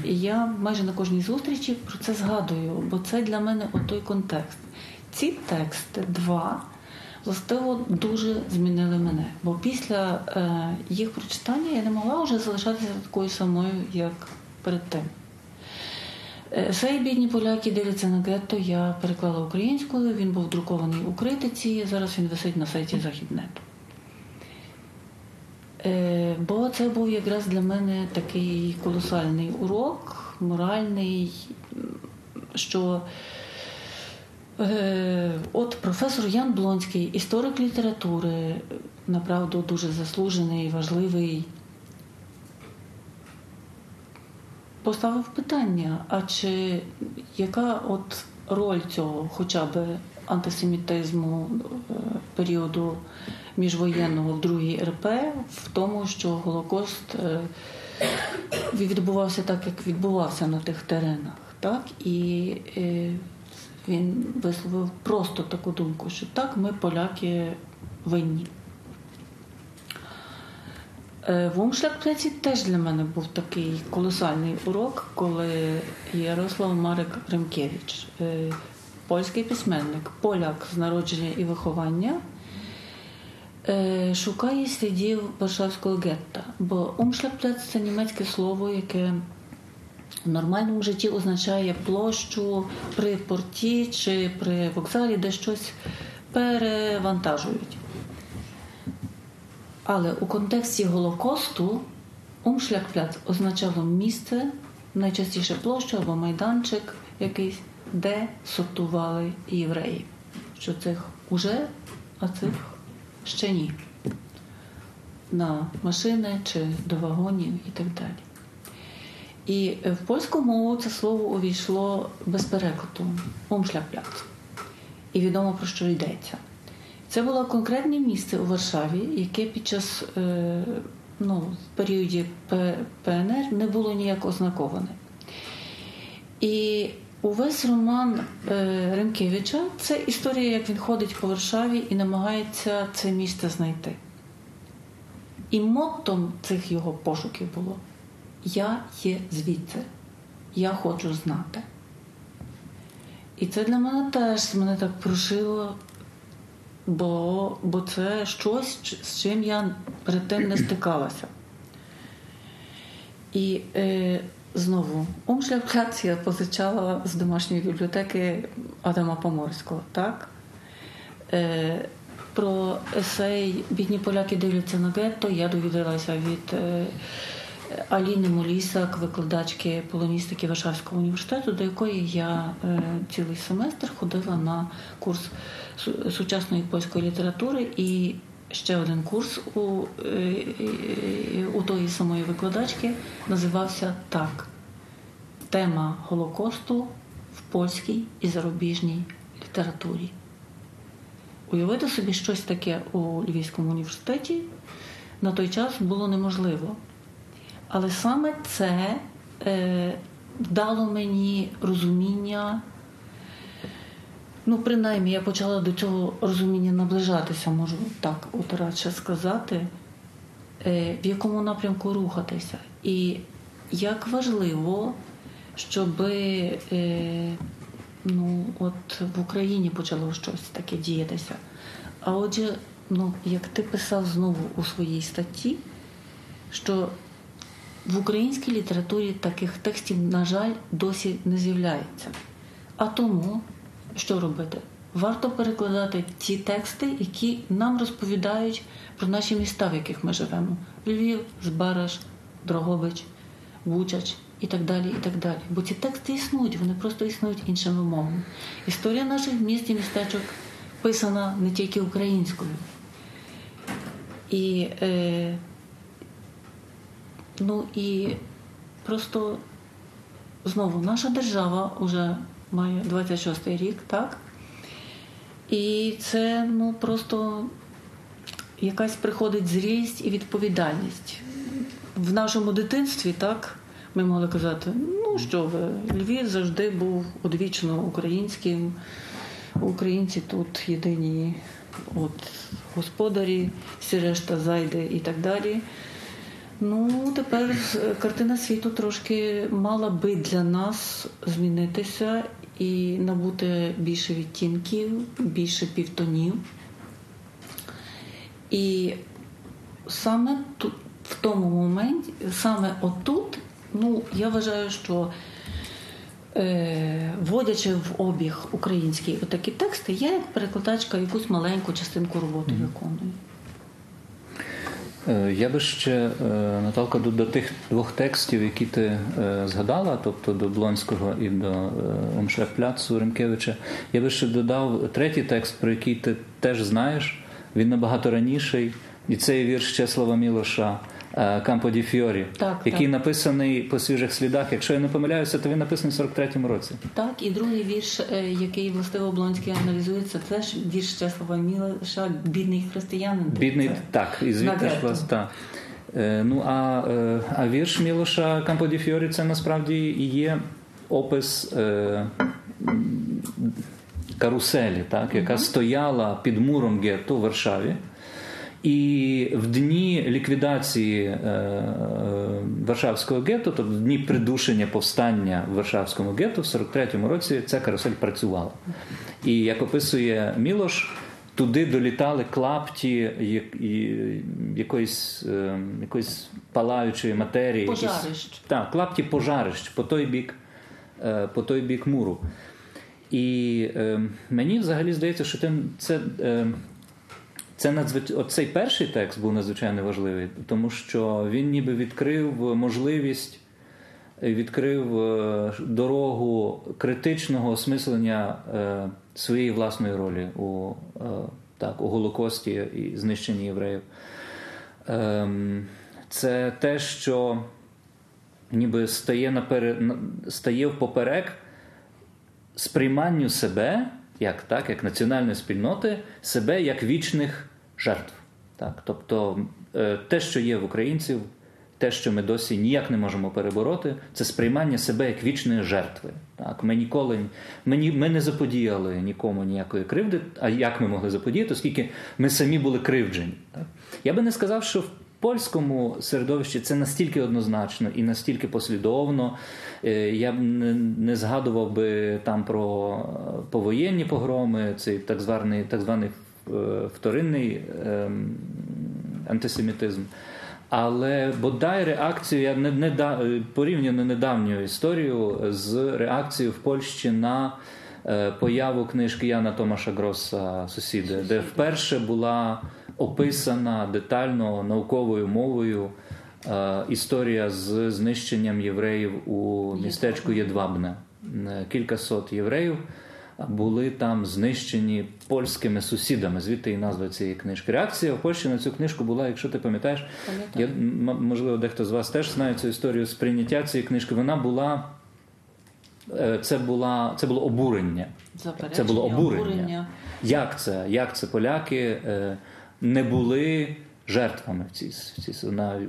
І я майже на кожній зустрічі про це згадую, бо це для мене той контекст. Ці тексти два властиво дуже змінили мене. Бо після е, їх прочитання я не могла вже залишатися такою самою, як перед тим. Сей бідні поляки дивляться на гетто, я переклала українською, він був друкований у критиці, зараз він висить на сайті Західнету. Е, бо це був якраз для мене такий колосальний урок, моральний, що Е, от професор Ян Блонський, історик літератури, направду дуже заслужений, важливий, поставив питання: а чи яка от роль цього хоча б антисемітизму е, періоду міжвоєнного в другій РП в тому, що Голокост е, відбувався так, як відбувався на тих теренах, так? І він висловив просто таку думку, що так, ми поляки винні. Е, В Умшляхпляці теж для мене був такий колосальний урок, коли Ярослав Марик Ремкевич, е, польський письменник, поляк з народження і виховання, е, шукає слідів Варшавського гетта. Бо Умшляхпляц це німецьке слово, яке в нормальному житті означає площу при порті чи при вокзалі, де щось перевантажують. Але у контексті Голокосту Умшляхпляц означало місце, найчастіше площу або майданчик якийсь, де сортували євреїв. Що цих уже, а цих ще ні. На машини чи до вагонів і так далі. І в польську мову це слово увійшло без перекладу Умшляхпляц. І відомо про що йдеться. Це було конкретне місце у Варшаві, яке під час е, ну, періоді ПНР не було ніяк ознаковане. І увесь роман е, Ремкевича це історія, як він ходить по Варшаві і намагається це місце знайти. І моттом цих його пошуків було Я є звідси, я хочу знати. І це для мене теж мене так прошило, бо, бо це щось, з чим я перед тим не стикалася. І е, знову Умшляхпляц я позичала з домашньої бібліотеки Адама Поморського, так? Е, про есей Бідні поляки дивляться на гетто я довідалася від е, Аліни Молісак, викладачки полоністики Варшавського університету, до якої я е, цілий семестр ходила на курс сучасної польської літератури і ще один курс у, е, е, у тої самої викладачки називався так: Тема Голокосту в польській і зарубіжній літературі. Уявити собі щось таке у Львівському університеті на той час було неможливо. Але саме це е, дало мені розуміння. Ну, принаймні, я почала до цього розуміння наближатися, можу так от радше сказати, е, в якому напрямку рухатися. І як важливо, щоб е, ну, от в Україні почало щось таке діятися. А отже, ну, як ти писав знову у своїй статті, що в українській літературі таких текстів, на жаль, досі не з'являється. А тому, що робити? Варто перекладати ті тексти, які нам розповідають про наші міста, в яких ми живемо: Львів, Збараж, Дрогобич, Бучач і так далі. і так далі. Бо ці тексти існують, вони просто існують іншими мовами. Історія наших міст і містечок писана не тільки українською. І е, Ну і просто знову наша держава вже має 26-й рік, так? І це ну просто якась приходить зрілість і відповідальність. В нашому дитинстві, так, ми могли казати, ну що ви, Львів завжди був одвічно українським, українці тут єдині от, господарі, всі решта зайде і так далі. Ну, тепер е, картина світу трошки мала би для нас змінитися і набути більше відтінків, більше півтонів. І саме тут, в тому моменті, саме отут, ну, я вважаю, що е, вводячи в обіг український отакі тексти, я як перекладачка якусь маленьку частинку роботи виконую. Е, Я би ще, е, Наталка, до, тих двох текстів, які ти е, згадала, тобто до Блонського і до Умшляхпляцу Ремкевича, я би ще додав третій текст, про який ти теж знаєш. Він набагато раніший, і цей вірш Чеслава Мілоша Кампо ді Фіорі, Так, який так. написаний по свіжих слідах. Якщо я не помиляюся, то він написаний в 43-му році. Так, і другий вірш, е, який властиво Облонський аналізується, це ж вірш Чеслава Мілоша «Бідний християнин». Бідний Це так, і звідти ж вас. Е, Ну а, е, а вірш Мілоша Кампо ді Фіорі це насправді і є опис е, каруселі, так, яка стояла під муром гетто в Варшаві. І в дні ліквідації е, е, Варшавського гетто, тобто в дні придушення повстання в Варшавському гетто, в 43-му році ця карусель працювала. І як описує Мілош, туди долітали клапті якоїсь, е, якоїсь палаючої матерії. якісь- Пожарищ. так, клапті пожарищ по той бік, по той бік муру. І е, мені взагалі здається, що це, е, це надзвич... Оцей перший текст був надзвичайно важливий, тому що він ніби відкрив можливість, е, відкрив е, дорогу критичного осмислення е, своєї власної ролі у, так, у Голокості і знищенні євреїв. Ем, Це те, що ніби стає наперед, стає впоперек сприйманню себе, як, так, як національної спільноти, себе як вічних жертв. Так? Тобто е, те, що є в українців, те, що ми досі ніяк не можемо перебороти, це сприймання себе як вічної жертви. Так? Ми ніколи ми, ми не заподіяли нікому ніякої кривди, а як ми могли заподіяти, оскільки ми самі були кривджені. Так? Я би не сказав, що польському середовищі це настільки однозначно і настільки послідовно. Е, Я б не, згадував би там про е, повоєнні погроми, цей так званий, так званий е, вторинний ем, антисемітизм. Але бодай реакцію я не, не да, порівняно недавню історію з реакцією в Польщі на появу книжки Яна Томаша Гроса Сусіди, де вперше була описана детально науковою мовою е, історія з знищенням євреїв у містечку Єдвабне. Е, Кількасот євреїв були там знищені польськими сусідами. Звідти і назва цієї книжки. Реакція в Польщі на цю книжку була, якщо ти пам'ятаєш, я, можливо, дехто з вас теж знає цю історію сприйняття цієї книжки. Вона була. е, Це, була, це було обурення. Це було обурення. Як це? Як це поляки е, не були жертвами в цій, в цій на,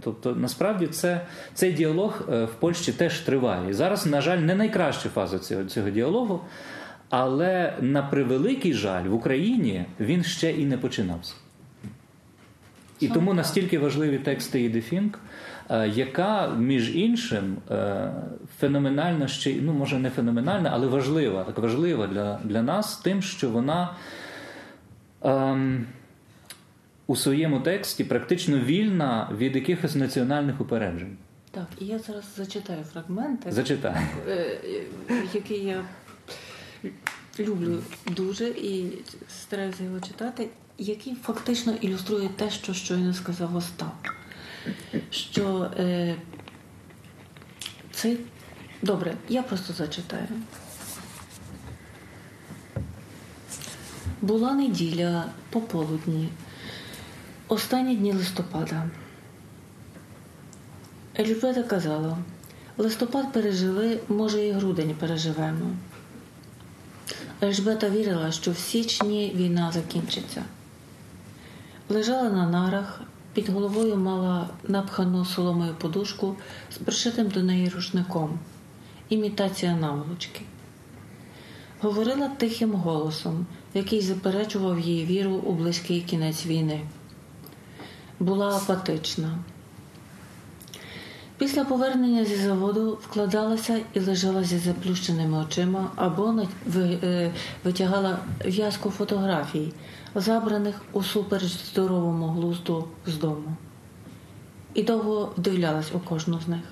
Тобто, насправді, це, цей діалог е, в Польщі теж триває. І зараз, на жаль, не найкраща фаза цього, цього діалогу, але на превеликий жаль, в Україні він ще і не починався. І тому настільки важливі тексти Іди Фінк, е, яка, між іншим, е, феноменальна ще, ну може не феноменальна, але важлива, так важлива для, для нас тим, що вона ем, у своєму тексті практично вільна від якихось національних упереджень. Так, і я зараз зачитаю фрагменти, Зачитай. е, які я люблю дуже і стараюся його читати, які фактично ілюструють те, що щойно сказав Остап. Що е, цей. Добре, я просто зачитаю. Була неділя пополудні, останні дні листопада. Ельжбета казала, листопад пережили, може, і грудень переживемо. Ельжбета вірила, що в січні війна закінчиться. Лежала на нарах, під головою мала напхану соломою подушку з пришитим до неї рушником, імітація наволочки. Говорила тихим голосом, який заперечував її віру у близький кінець війни. Була апатична. Після повернення зі заводу вкладалася і лежала зі заплющеними очима або е, витягала в'язку фотографій, забраних усупереч здоровому глузду з дому. І довго вдивлялась у кожну з них.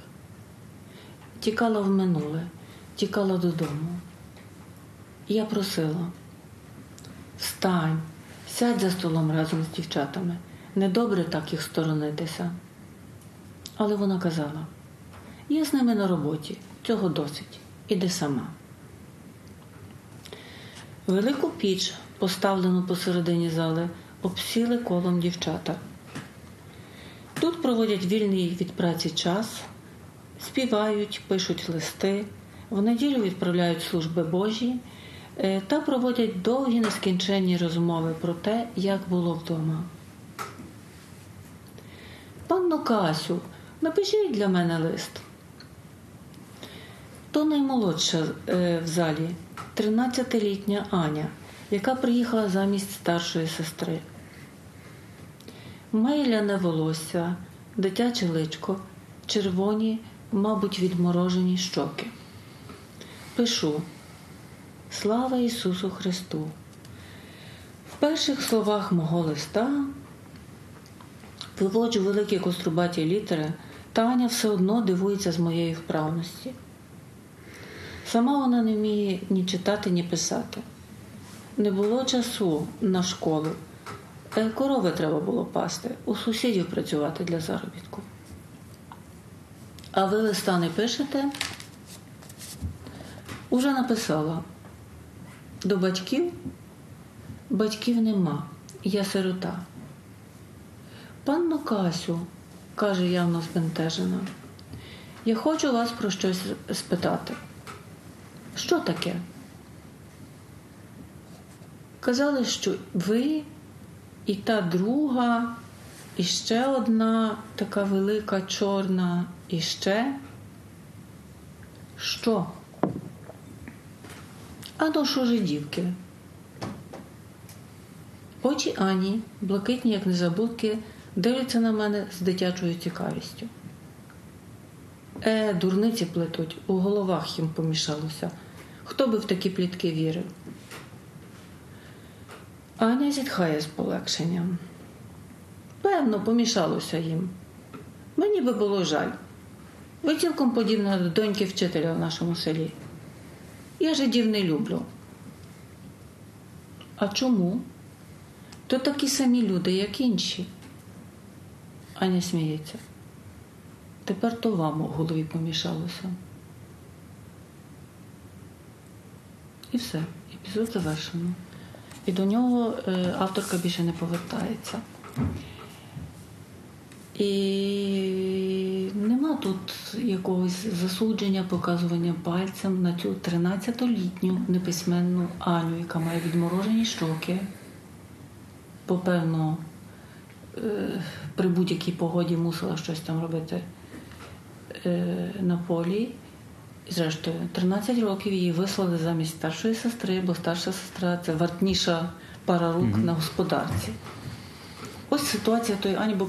Тікала в минуле, тікала додому. Я просила: встань, сядь за столом разом з дівчатами. Недобре так їх сторонитися. Але вона казала: я з ними на роботі, цього досить, іди сама. Велику піч, поставлену посередині зали, обсіли колом дівчата. Тут проводять вільний від праці час, співають, пишуть листи, в неділю відправляють служби Божі е, та проводять довгі нескінченні розмови про те, як було вдома. Панно Касю, напишіть для мене лист. То наймолодша е, в залі 13-літня Аня, яка приїхала замість старшої сестри. Мейляне волосся, дитяче личко, червоні, мабуть, відморожені щоки. Пишу Слава Ісусу Христу! В перших словах мого листа виводжу великі кострубаті літери, та Аня все одно дивується з моєї вправності. Сама вона не вміє ні читати, ні писати. Не було часу на школу. Е, Корови треба було пасти, у сусідів працювати для заробітку. А ви листа не пишете? Уже написала. До батьків? Батьків нема. Я сирота. Панно Касю, каже явно збентежена, я хочу вас про щось спитати. Що таке? Казали, що ви і та друга, і ще одна така велика чорна, і ще. Що? А ну що ж дівки? Очі Ані, блакитні, як незабудки, дивляться на мене з дитячою цікавістю. Е, дурниці плетуть, у головах їм помішалося. Хто би в такі плітки вірив? Аня зітхає з полегшенням. Певно, помішалося їм. Мені би було жаль. Ви цілком подібна до доньки вчителя в нашому селі. Я жидів не люблю. А чому? То такі самі люди, як інші. Аня сміється. Тепер то вам у голові помішалося. І все, епізод завершено. І до нього е, авторка більше не повертається. І нема тут якогось засудження, показування пальцем на цю 13-літню неписьменну Аню, яка має відморожені щоки. Попевно, е, при будь-якій погоді мусила щось там робити е, на полі. І зрештою, 13 років її вислали замість старшої сестри, бо старша сестра це вартніша пара рук на господарці. Ось ситуація тої Ані, бо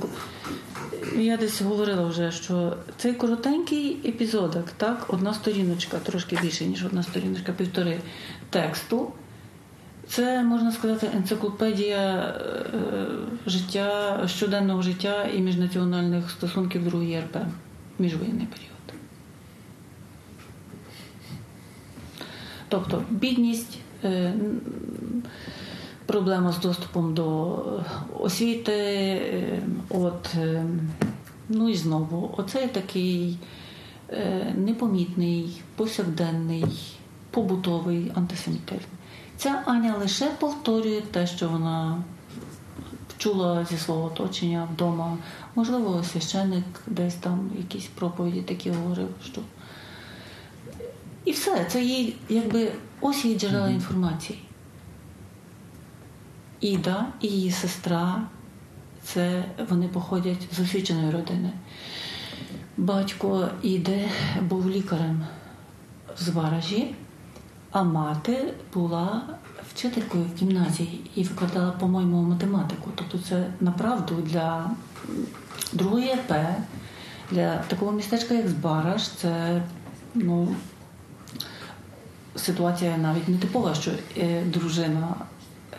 я десь говорила вже, що цей коротенький епізодок, так, одна сторіночка, трошки більше, ніж одна сторіночка, півтори тексту. Це можна сказати енциклопедія е, життя, щоденного життя і міжнаціональних стосунків другої РП, міжвоєнний період. Тобто бідність, е, проблема з доступом до освіти, е, от, ну і знову, оцей такий непомітний, повсякденний, побутовий антисемітизм. Ця Аня лише повторює те, що вона чула зі свого оточення вдома. Можливо, священник десь там якісь проповіді такі говорив, що. І все, це її, якби ось її джерела інформації. Іда і її сестра, це вони походять з освіченої родини. Батько Іде був лікарем в Зваражі, а мати була вчителькою в гімназії і викладала, по-моєму, математику. Тобто це направду для другої ЕП, для такого містечка, як Збараж, це ну, ситуація навіть не типова, що е, дружина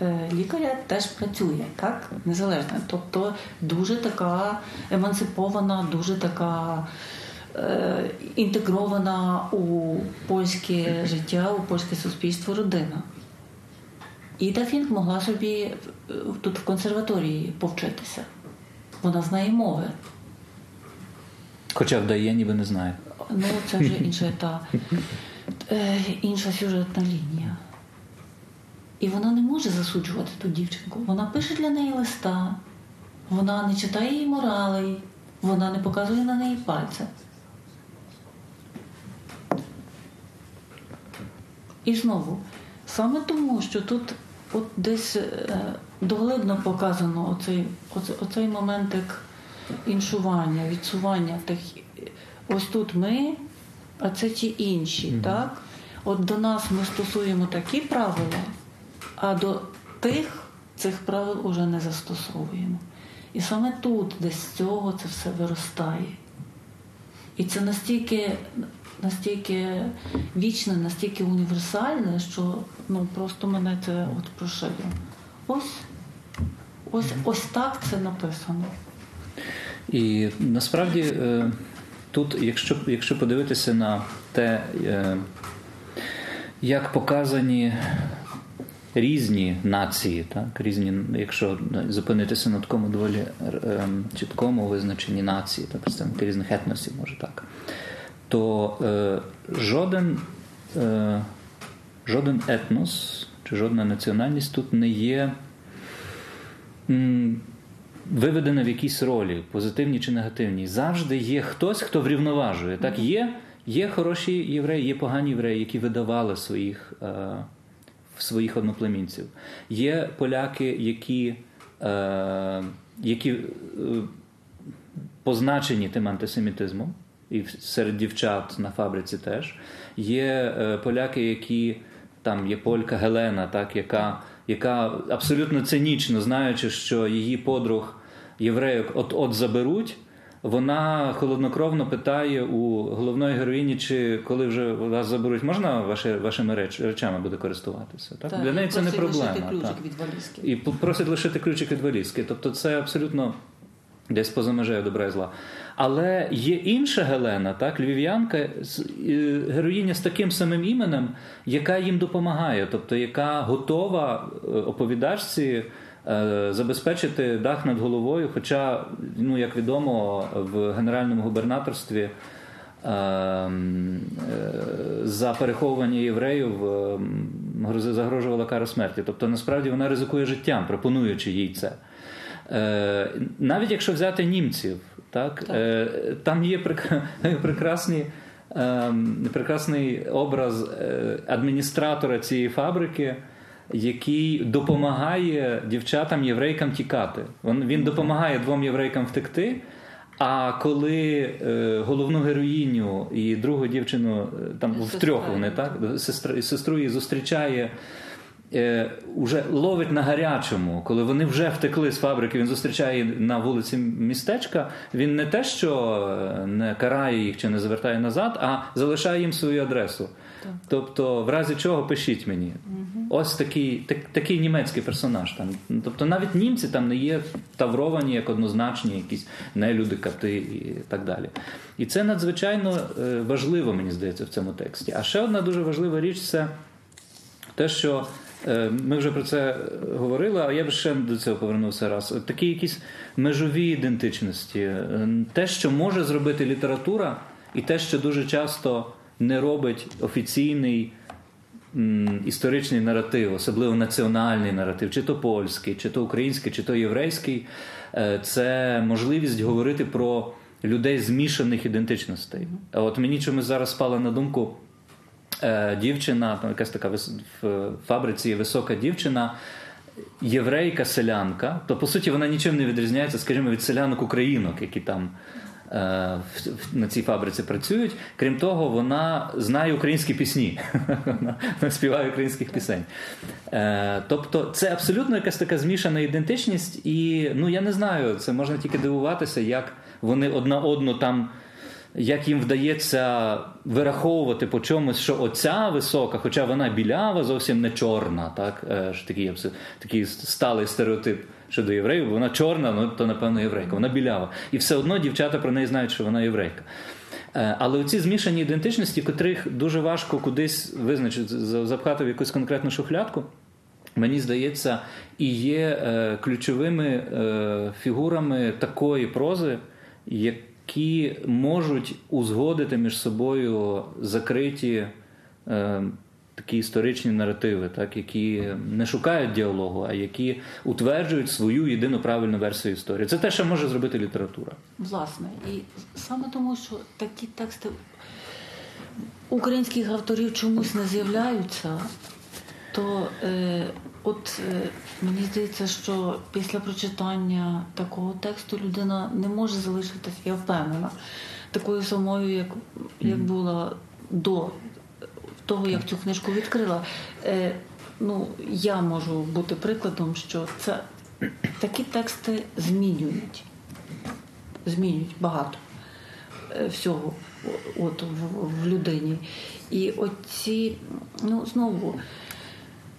е, лікаря теж працює, так? Незалежно. Тобто дуже така емансипована, дуже така інтегрована у польське життя, у польське суспільство родина. Іда Фінк могла собі е, тут в консерваторії повчитися. Вона знає мови. Хоча вдає, ніби не знає. Ну, це вже інша та е, інша сюжетна лінія. І вона не може засуджувати ту дівчинку. Вона пише для неї листа, вона не читає її моралей, вона не показує на неї пальця. І знову, саме тому, що тут от десь е, доглибно показано оцей, оцей, оцей моментик іншування, відсування тих. Ось тут ми, а це ті інші. Так? От до нас ми стосуємо такі правила, а до тих цих правил уже не застосовуємо. І саме тут, десь з цього це все виростає. І це настільки, настільки вічне, настільки універсальне, що ну, просто мене це от прошило. Ось, ось, ось так це написано. І насправді е, тут, якщо, якщо подивитися на те, е, як показані різні нації, так, різні, якщо зупинитися на такому доволі е, чіткому визначенні нації, та представники різних етносів, може так, то е, жоден, е, жоден етнос чи жодна національність тут не є. м, Виведена в якійсь ролі, позитивній чи негативній, завжди є хтось, хто врівноважує. Так, є, є хороші євреї, є погані євреї, які видавали своїх, е, своїх одноплемінців. Є поляки, які, е, які е, позначені тим антисемітизмом, і серед дівчат на фабриці теж. Є е, поляки, які там є полька Гелена, так, яка, яка абсолютно цинічно, знаючи, що її подруг євреїв от-от заберуть. Вона холоднокровно питає у головної героїні, чи коли вже вас заберуть, можна ваші, вашими реч, речами буде користуватися. Так? Для неї це не просить лишити проблема. ключик так. від валізки. І просить лишити ключик від валізки. Тобто це абсолютно десь поза межею добра і зла. Але є інша Гелена, так, львів'янка, героїня з таким самим іменем, яка їм допомагає, тобто яка готова е, оповідачці е, забезпечити дах над головою. Хоча, ну, як відомо, в генеральному губернаторстві. е, За переховування євреїв загрожувала кара смерті. Тобто, насправді вона ризикує життям, пропонуючи їй це. Е, Навіть якщо взяти німців, так, Так. е, там є прекрасні, ем, прекрасний образ е, адміністратора цієї фабрики, який допомагає дівчатам єврейкам тікати. Він, він допомагає двом єврейкам втекти. А коли е, головну героїню і другу дівчину там втрьох вони так сестра, сестру її зустрічає уже ловить на гарячому, коли вони вже втекли з фабрики, він зустрічає на вулиці містечка. Він не те, що е, не карає їх чи не завертає назад, а залишає їм свою адресу. Тобто, в разі чого пишіть мені. Ось такий, так, такий німецький персонаж. Там. Тобто навіть німці там не є тавровані як однозначні, якісь нелюди, кати і так далі. І це надзвичайно е, важливо, мені здається, в цьому тексті. А ще одна дуже важлива річ це те, що е, ми вже про це говорили, але я б ще до цього повернувся раз. Такі якісь межові ідентичності, Е, те, що може зробити література, і те, що дуже часто не робить офіційний історичний наратив, особливо національний наратив, чи то польський, чи то український, чи то єврейський, е, це можливість говорити про людей змішаних ідентичностей. А от мені чомусь зараз спала на думку е, дівчина, там якась така в фабриці є висока дівчина. Єврейка селянка, то по суті вона нічим не відрізняється, скажімо, від селянок українок, які там е, в- в- на цій фабриці працюють. Крім того, вона знає українські пісні, вона співає українських пісень. Е, тобто, це абсолютно якась така змішана ідентичність, і ну я не знаю, це можна тільки дивуватися, як вони одна одну там як їм вдається вираховувати по чомусь, що оця висока, хоча вона білява, зовсім не чорна, так? Е, ж такий, такий сталий стереотип щодо євреїв, бо вона чорна, ну то напевно єврейка, вона білява. І все одно дівчата про неї знають, що вона єврейка. Е, Але оці змішані ідентичності, котрих дуже важко кудись визначити, запхати в якусь конкретну шухлядку. Мені здається, і є е, ключовими фігурами такої прози, які можуть узгодити між собою закриті е, такі історичні наративи, так, які не шукають діалогу, а які утверджують свою єдину правильну версію історії. Це те, що може зробити література. Власне, і саме тому, що такі тексти українських авторів чомусь не з'являються, то е, от е, мені здається, що після прочитання такого тексту людина не може залишитися, я впевнена, такою самою, як, як була до того, як цю книжку відкрила, е, ну, я можу бути прикладом, що це такі тексти змінюють. Змінюють багато е, всього от, в, в людині. І оці, ну, знову.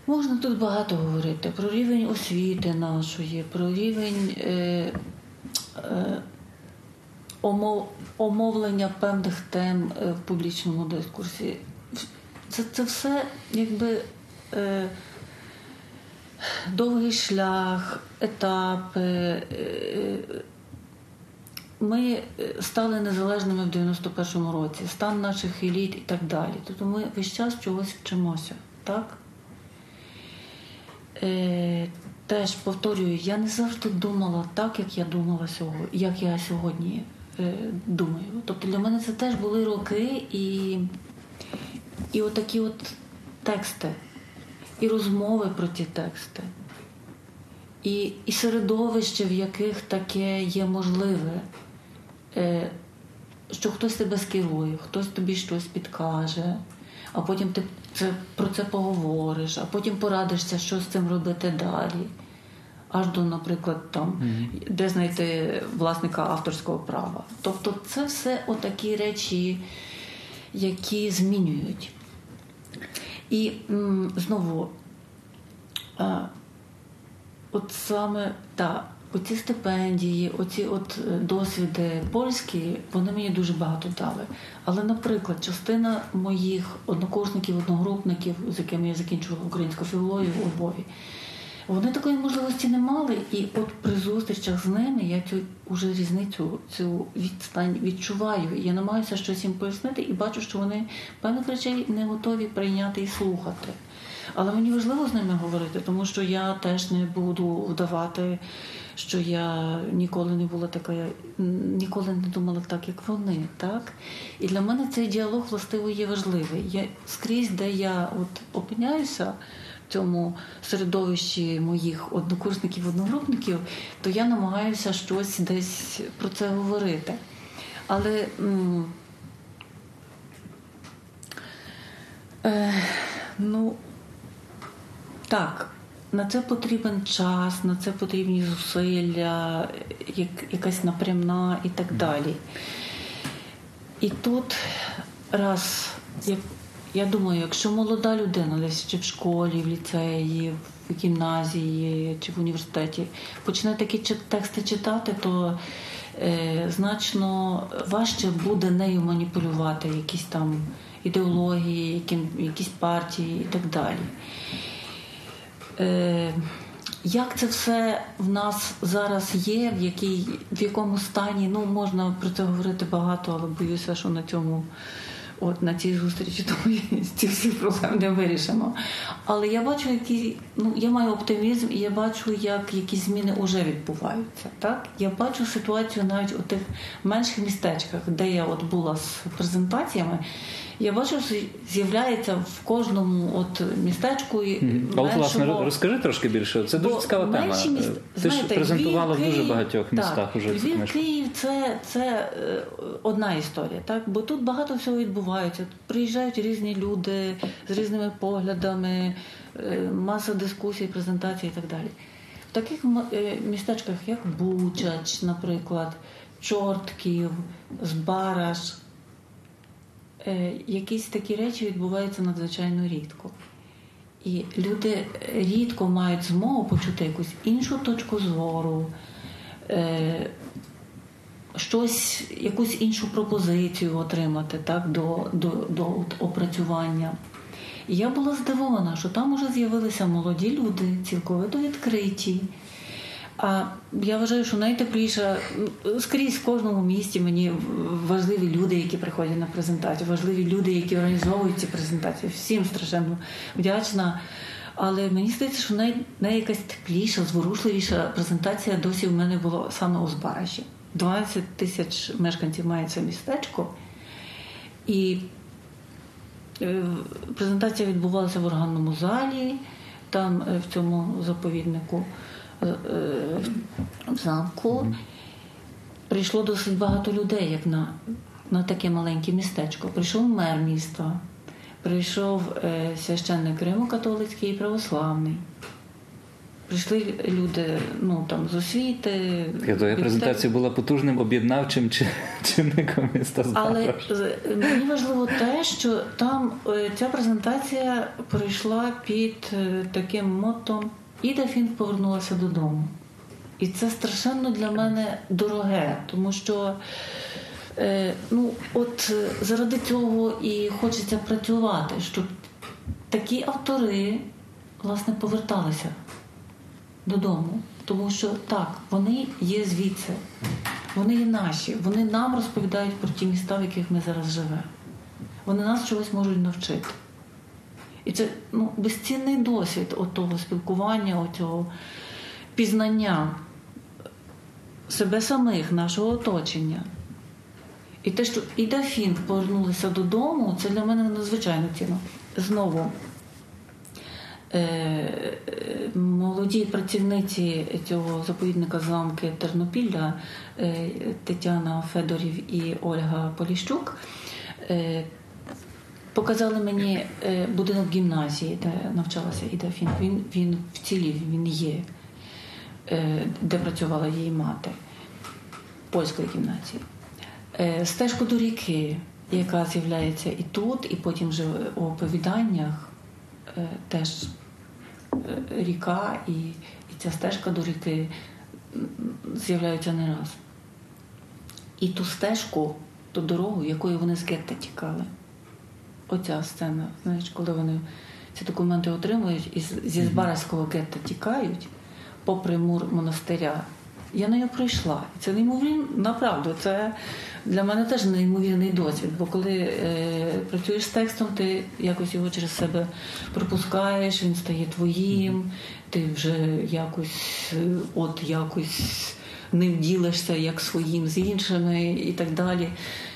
Можна тут багато говорити про рівень освіти нашої, про рівень е, е, омов, омовлення певних тем е, в публічному дискурсі. Це, це все якби е, довгий шлях, етапи. Е, ми стали незалежними в 91-му році, стан наших еліт і так далі. Тобто ми весь час чогось вчимося, так? Е, теж повторюю, я не завжди думала так, як я думала сьогодні, як я сьогодні е, думаю. Тобто для мене це теж були роки і, і отакі от тексти, і розмови про ті тексти, і, і середовище, в яких таке є можливе. Е, що хтось тебе скерує, хтось тобі щось підкаже, а потім ти це, про це поговориш, а потім порадишся, що з цим робити далі. Аж до, наприклад, там, mm-hmm. де знайти власника авторського права. Тобто це все отакі речі, які змінюють. І м, знову, а, от саме та, оці стипендії, оці от е, досвіди польські, вони мені дуже багато дали. Але, наприклад, частина моїх однокурсників, одногрупників, з якими я закінчувала українську філологію у Львові, вони такої можливості не мали. І от при зустрічах з ними я цю уже різницю, цю відстань відчуваю. Я намагаюся щось їм пояснити і бачу, що вони певних речей не готові прийняти і слухати. Але мені важливо з ними говорити, тому що я теж не буду вдавати, що я ніколи не була така, ніколи не думала так, як вони. так? І для мене цей діалог властиво є важливий. Я скрізь, де я от опиняюся в цьому середовищі моїх однокурсників, одногрупників, то я намагаюся щось десь про це говорити. Але. М- е, ну, так, на це потрібен час, на це потрібні зусилля, як, якась напрямна і так далі. І тут раз, як, я думаю, якщо молода людина десь чи в школі, в ліцеї, в гімназії чи в університеті почне такі тексти читати, то е, значно важче буде нею маніпулювати якісь там ідеології, які, якісь партії і так далі. Е, як це все в нас зараз є, в якій, в якому стані, ну можна про це говорити багато, але боюся, що на цьому, от на цій зустрічі, тому ці всі проблеми не вирішимо. Але я бачу, які, ну я маю оптимізм, і я бачу, як якісь зміни вже відбуваються. Так? Я бачу ситуацію навіть у тих менших містечках, де я от була з презентаціями. Я бачу, що з'являється в кожному от містечку. Mm-hmm. А от, власне, розкажи трошки більше. Це дуже цікава тема. Міст... Ти Знаєте, ж презентувала Львів, в дуже Київ, багатьох містах так, уже Львів. Київ це, це е, одна історія, так? Бо тут багато всього відбувається. Приїжджають різні люди з різними поглядами, е, маса дискусій, презентацій і так далі. В таких е, містечках, як Бучач, наприклад, Чортків, Збараш. Е, якісь такі речі відбуваються надзвичайно рідко. І люди рідко мають змогу почути якусь іншу точку зору, е, щось, якусь іншу пропозицію отримати так, до, до, до опрацювання. І я була здивована, що там вже з'явилися молоді люди, цілковито відкриті. А я вважаю, що найтепліше скрізь в кожному місті мені важливі люди, які приходять на презентацію, важливі люди, які організовують ці презентації. Всім страшенно вдячна. Але мені здається, що най, най якась тепліша, зворушливіша презентація досі в мене була саме у Збараші. 12 тисяч мешканців має це містечко. І е, презентація відбувалася в органному залі, там е, в цьому заповіднику. Е, в замку прийшло досить багато людей, як на на таке маленьке містечко. Прийшов мер міста, прийшов е, священник Римо-католицький і православний. Прийшли люди ну, там, з освіти. Твоя презентація була потужним об'єднавчим чи- чинником міста але е, мені важливо те, що там е, ця презентація пройшла під е, таким мотом Іда Фінк повернулася додому. І це страшенно для мене дороге, тому що е, ну, от е, заради цього і хочеться працювати, щоб такі автори власне поверталися додому. Тому що так, вони є звідси, вони є наші, вони нам розповідають про ті міста, в яких ми зараз живемо. Вони нас чогось можуть навчити. І це ну, безцінний досвід того спілкування, цього пізнання себе самих, нашого оточення. І те, що Іда Фінк повернулися додому, це для мене надзвичайно цінно. Знову е, молоді працівниці цього заповідника замки Тернопілля е, Тетяна Федорів і Ольга Поліщук е, показали мені е, будинок гімназії, де навчалася Іда Фінк. Він, він вцілів, він є, е, де працювала її мати польської гімназії. Е, Стежку до ріки, яка з'являється і тут, і потім вже у оповіданнях теж ріка і, і ця стежка до ріки з'являються не раз. І ту стежку, ту дорогу, якою вони з гетто тікали. Оця сцена, знаєш, коли вони ці документи отримують і зі Збаразького гетто тікають попри мур монастиря. Я нею пройшла. І це неймовірно, направду, це для мене теж неймовірний досвід. Бо коли е, працюєш з текстом, ти якось його через себе пропускаєш, він стає твоїм, ти вже якось, е, от якось ним ділишся як своїм з іншими і так далі.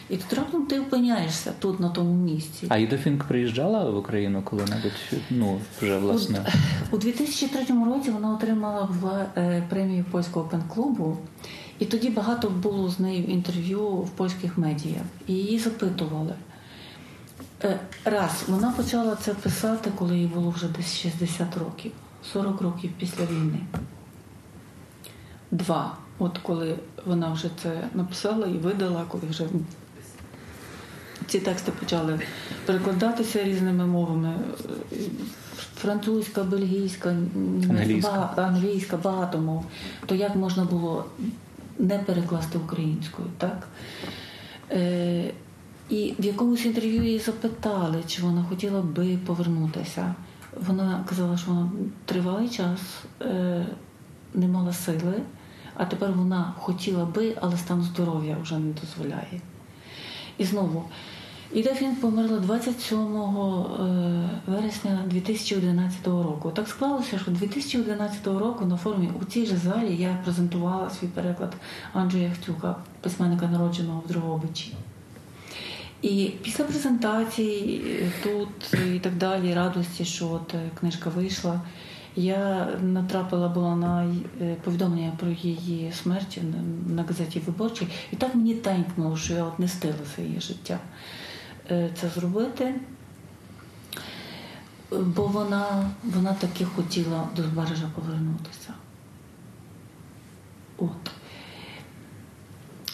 І тут раптом ти опиняєшся тут, на тому місці. А Іда Фінк приїжджала в Україну коли-небудь? Ну, вже власне. У 2003 році вона отримала е, премію польського пен-клубу, і тоді багато було з нею інтерв'ю в польських медіа. І її запитували. Е, Раз, вона почала це писати, коли їй було вже десь 60 років, 40 років після війни. Два. От коли вона вже це написала і видала, коли вже ці тексти почали перекладатися різними мовами. Французька, бельгійська, німецька, Англійська. бага- англійська, багато мов. То як можна було не перекласти українською, так? Е, і в якомусь інтерв'ю її запитали, чи вона хотіла би повернутися. Вона казала, що вона тривалий час е, не мала сили, а тепер вона хотіла би, але стан здоров'я вже не дозволяє. І знову, Іда Фінк померла 27 е, вересня 2011 року. Так склалося, що 2011 року на форумі у цій же залі я презентувала свій переклад Анджея Хтюка, письменника народженого в Дрогобичі. І після презентації е, тут і так далі, радості, що от е, книжка вийшла, я натрапила була на е, повідомлення про її смерть на- газеті Виборчій, і так мені тенькнуло, що я от не стила своє життя е, це зробити. Бо вона, вона таки хотіла до Збережа повернутися. От.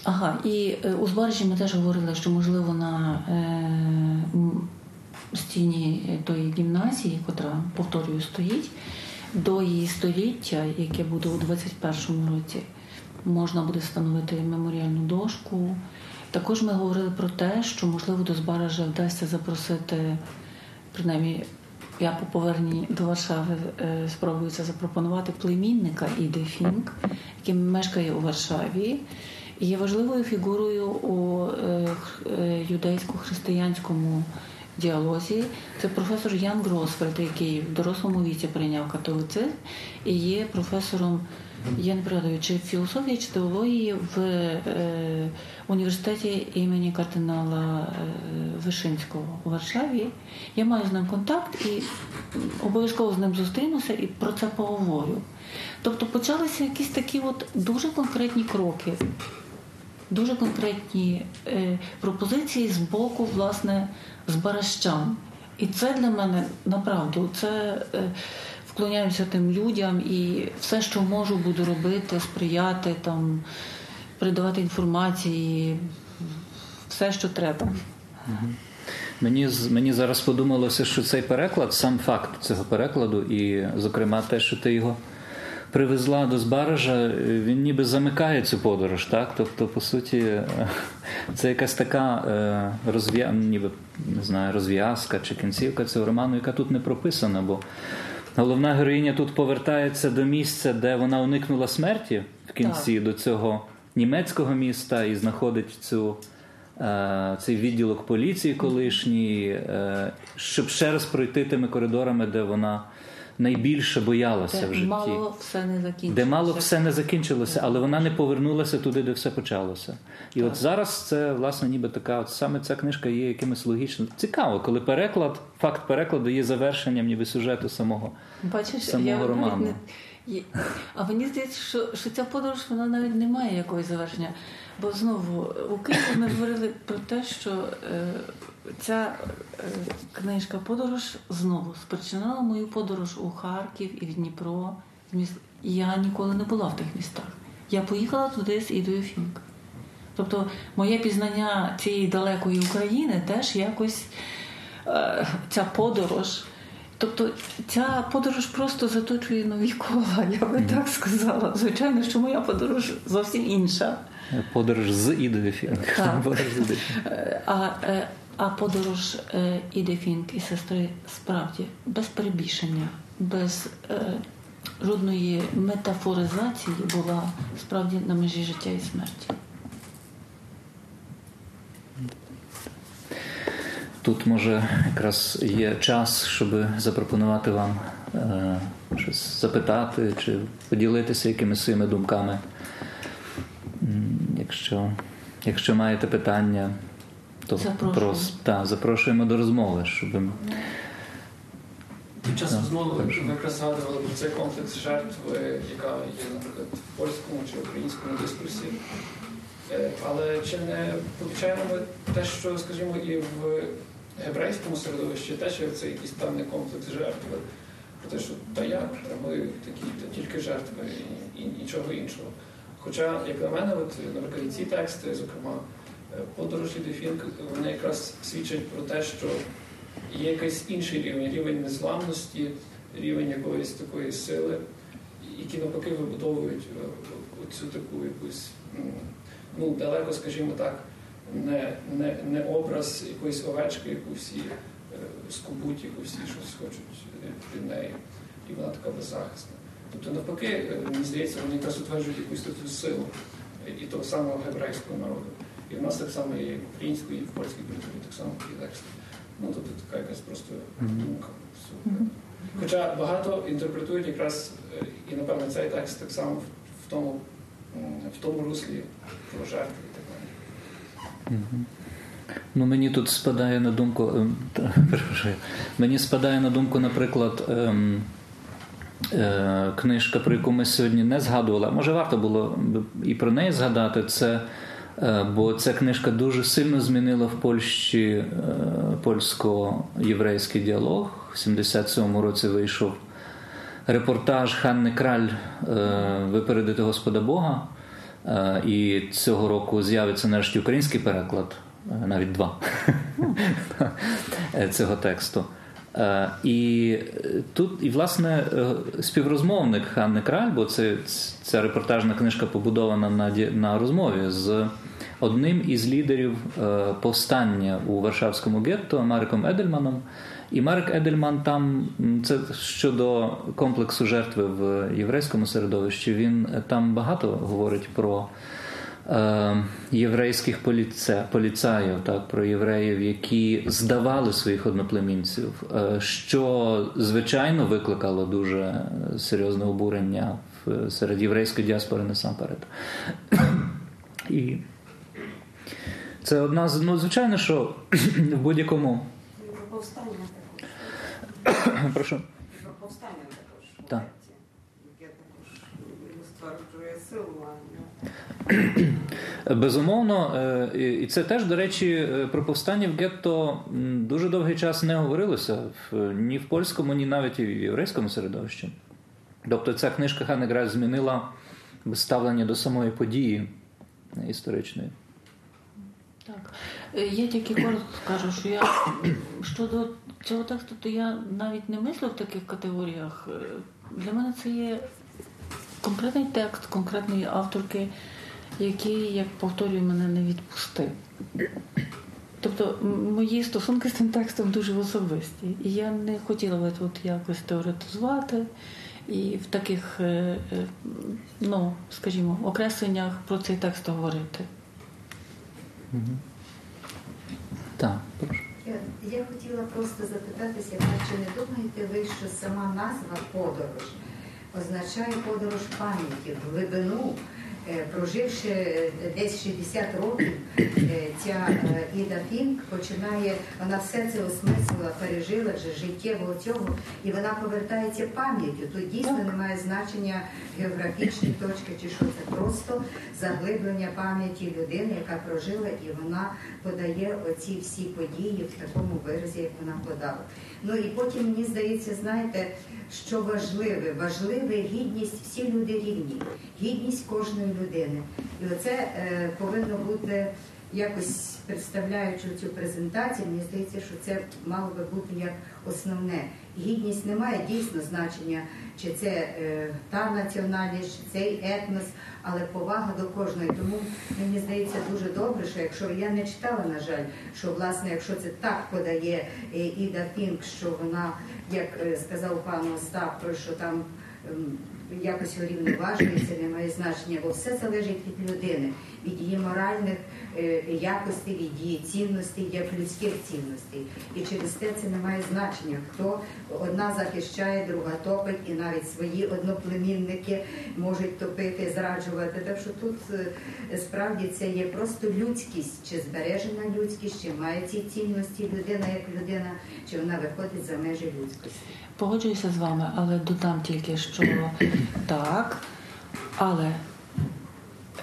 Ага, і е, у Збережі ми теж говорили, що можливо на е, стіні тої гімназії, котра, повторюю, стоїть, до її століття, яке буде у 21-му році, можна буде встановити меморіальну дошку. Також ми говорили про те, що можливо до Збаража вдасться запросити, принаймні, я по поверненні до Варшави е, спробую це запропонувати племінника Іди Фінк, який мешкає у Варшаві. І є важливою фігурою у е, е, юдейсько-християнському діалозі. Це професор Ян Гросфельд, який в дорослому віці прийняв католицизм і є професором, я не пригадую, чи філософії, чи теології в університеті імені кардинала е, Вишинського у Варшаві. Я маю з ним контакт і обов'язково з ним зустрінуся і про це поговорю. Тобто почалися якісь такі от дуже конкретні кроки дуже конкретні е, пропозиції з боку власне з баращан. І це для мене направду це е, вклоняюся тим людям і все, що можу, буду робити, сприяти там, передавати інформації, все, що треба. Мені мені зараз подумалося, що цей переклад, сам факт цього перекладу, і, зокрема, те, що ти його привезла до Збаража, він ніби замикає цю подорож, так? Тобто, по суті, це якась така е, розв'я... ніби, не знаю, розв'язка чи кінцівка цього роману, яка тут не прописана, бо головна героїня тут повертається до місця, де вона уникнула смерті в кінці до цього німецького міста і знаходить цю. е, Цей відділок поліції колишній, е, щоб ще раз пройти тими коридорами, де вона найбільше боялася в житті, мало все не закінчилося. де мало все не закінчилося, але вона не повернулася туди, де все почалося. І от зараз це власне ніби така, от саме ця книжка є якимось логічним. Цікаво, коли переклад, факт перекладу є завершенням ніби сюжету самого. Бачиш, самого я навіть роману. не... А мені здається, що, що ця подорож вона навіть не має якогось завершення. Бо знову у Києві ми говорили про те, що е, ця е, книжка подорож знову спричинила мою подорож у Харків і в Дніпро. Я ніколи не була в тих містах. Я поїхала туди з Ідою Фінк. Тобто моє пізнання цієї далекої України теж якось е, ця подорож. Тобто ця подорож просто заточує нові кола, я би так сказала. Звичайно, що моя подорож зовсім інша. Подорож з Ідою Фінк. Е, А, е, а подорож е, Іди Фінк і сестри справді без перебільшення, без е, жодної метафоризації була справді на межі життя і смерті. Тут може якраз є час, щоб запропонувати вам е, щось запитати чи поділитися якимись своїми думками. Якщо, якщо маєте питання, то прос- та, запрошуємо до розмови, щоб Під час Так, розмови ви якраз згадували про цей комплекс жертв, е, яка є, наприклад, в польському чи українському дискурсі. Е, Але чи не помічаємо ми те, що, скажімо, і в гебрейському середовищі теж є цей якийсь певний комплекс жертв? Про те, що та та ми такі, та тільки жертви і, і нічого іншого. Хоча, як на мене, от, наприклад, ці тексти, зокрема, е, подорож Ліди вони якраз свідчать про те, що є якийсь інший рівень, рівень незламності, рівень якоїсь такої сили, які навпаки вибудовують е, цю таку якусь, ну, далеко, скажімо так, не, не, не образ якоїсь овечки, яку всі е, скубуть, яку всі щось хочуть е, від неї, і вона така беззахисна. Тобто, навпаки, е, мені здається, вони якраз утверджують якусь таку силу е, і того самого гебрейського народу. І в нас так само є і в українській, і в польській культурі так само такі тексти. Ну, тобто така якась просто думка. Хоча багато інтерпретують якраз, е, і напевно цей текст так само в- тому, в тому руслі про жертви. Ну, мені тут спадає на думку, ем, мені спадає на думку, наприклад, ем, е, книжка, про яку ми сьогодні не згадували. а Може, варто було і про неї згадати. Це, е, бо ця книжка дуже сильно змінила в Польщі е, польсько-єврейський діалог. В 77-му році вийшов репортаж Ханни Краль Випередити Господа Бога. Е, І цього року з'явиться нарешті український переклад, е, навіть два цього тексту. Е, І тут, і власне, співрозмовник Ханни Краль, бо це, ця репортажна книжка побудована на, на розмові з одним із лідерів повстання у Варшавському гетто Мариком Едельманом. І Марик Едельман там це щодо комплексу жертви в єврейському середовищі. Він е, там багато говорить про е, єврейських поліце, поліцаїв, так, про євреїв, які здавали своїх одноплемінців, е, що звичайно викликало дуже серйозне обурення в, серед єврейської діаспори насамперед. І це одна з ну, звичайно, що в будь-якому. Про повстання також. Прошу. Про повстання також. Так. Яке також продовжує силування. Безумовно, е, і- це теж, до речі, е, про повстання в гетто дуже довгий час не говорилося в- ні в польському, ні навіть і в єврейському середовищі. Тобто ця книжка Ханеграль змінила ставлення до самої події історичної. Так. Е, Я тільки коротко скажу, що я щодо цього тексту, то я навіть не мислю в таких категоріях. Е, Для мене це є конкретний текст конкретної авторки, який, як повторюю, мене не відпустив. Тобто мої стосунки з цим текстом дуже особисті. І я не хотіла би тут якось теоретизувати і в таких, е, е, ну, скажімо, окресленнях про цей текст говорити. Прошу. Я, хотіла просто запитатися, чи не думаєте ви, що сама назва подорож означає подорож пам'яті в глибину, проживши е, десь 60 років, е, ця е, Іда Фінк починає, вона все це осмислила, пережила вже життєвого цього, і вона повертається пам'яттю. Тут дійсно немає значення географічної точки чи що це просто заглиблення пам'яті людини, яка прожила, і вона подає оці всі події в такому виразі, як вона подала. Ну і потім мені здається, знаєте, що важливе, важливе гідність, всі люди рівні, гідність кожної людини. І оце е, повинно бути якось представляючи цю презентацію, мені здається, що це мало би бути як основне. Гідність не має дійсно значення, чи це е, та національність, чи цей етнос, але повага до кожної. Тому мені здається дуже добре, що якщо я не читала, на жаль, що власне, якщо це так подає е, Іда Фінк, що вона, як е, сказав пан Остап, що там. Якось урівноважується, не має значення, бо все залежить від людини, від її моральних е, якостей, від її цінностей, як людських цінностей. І через те це не має значення, хто одна захищає, друга топить, і навіть свої одноплемінники можуть топити, зраджувати. Так що тут е, справді це є просто людськість, чи збережена людськість, чи має ці цінності людина як людина, чи вона виходить за межі людськості. Погоджуюся з вами, але додам тільки, що так, але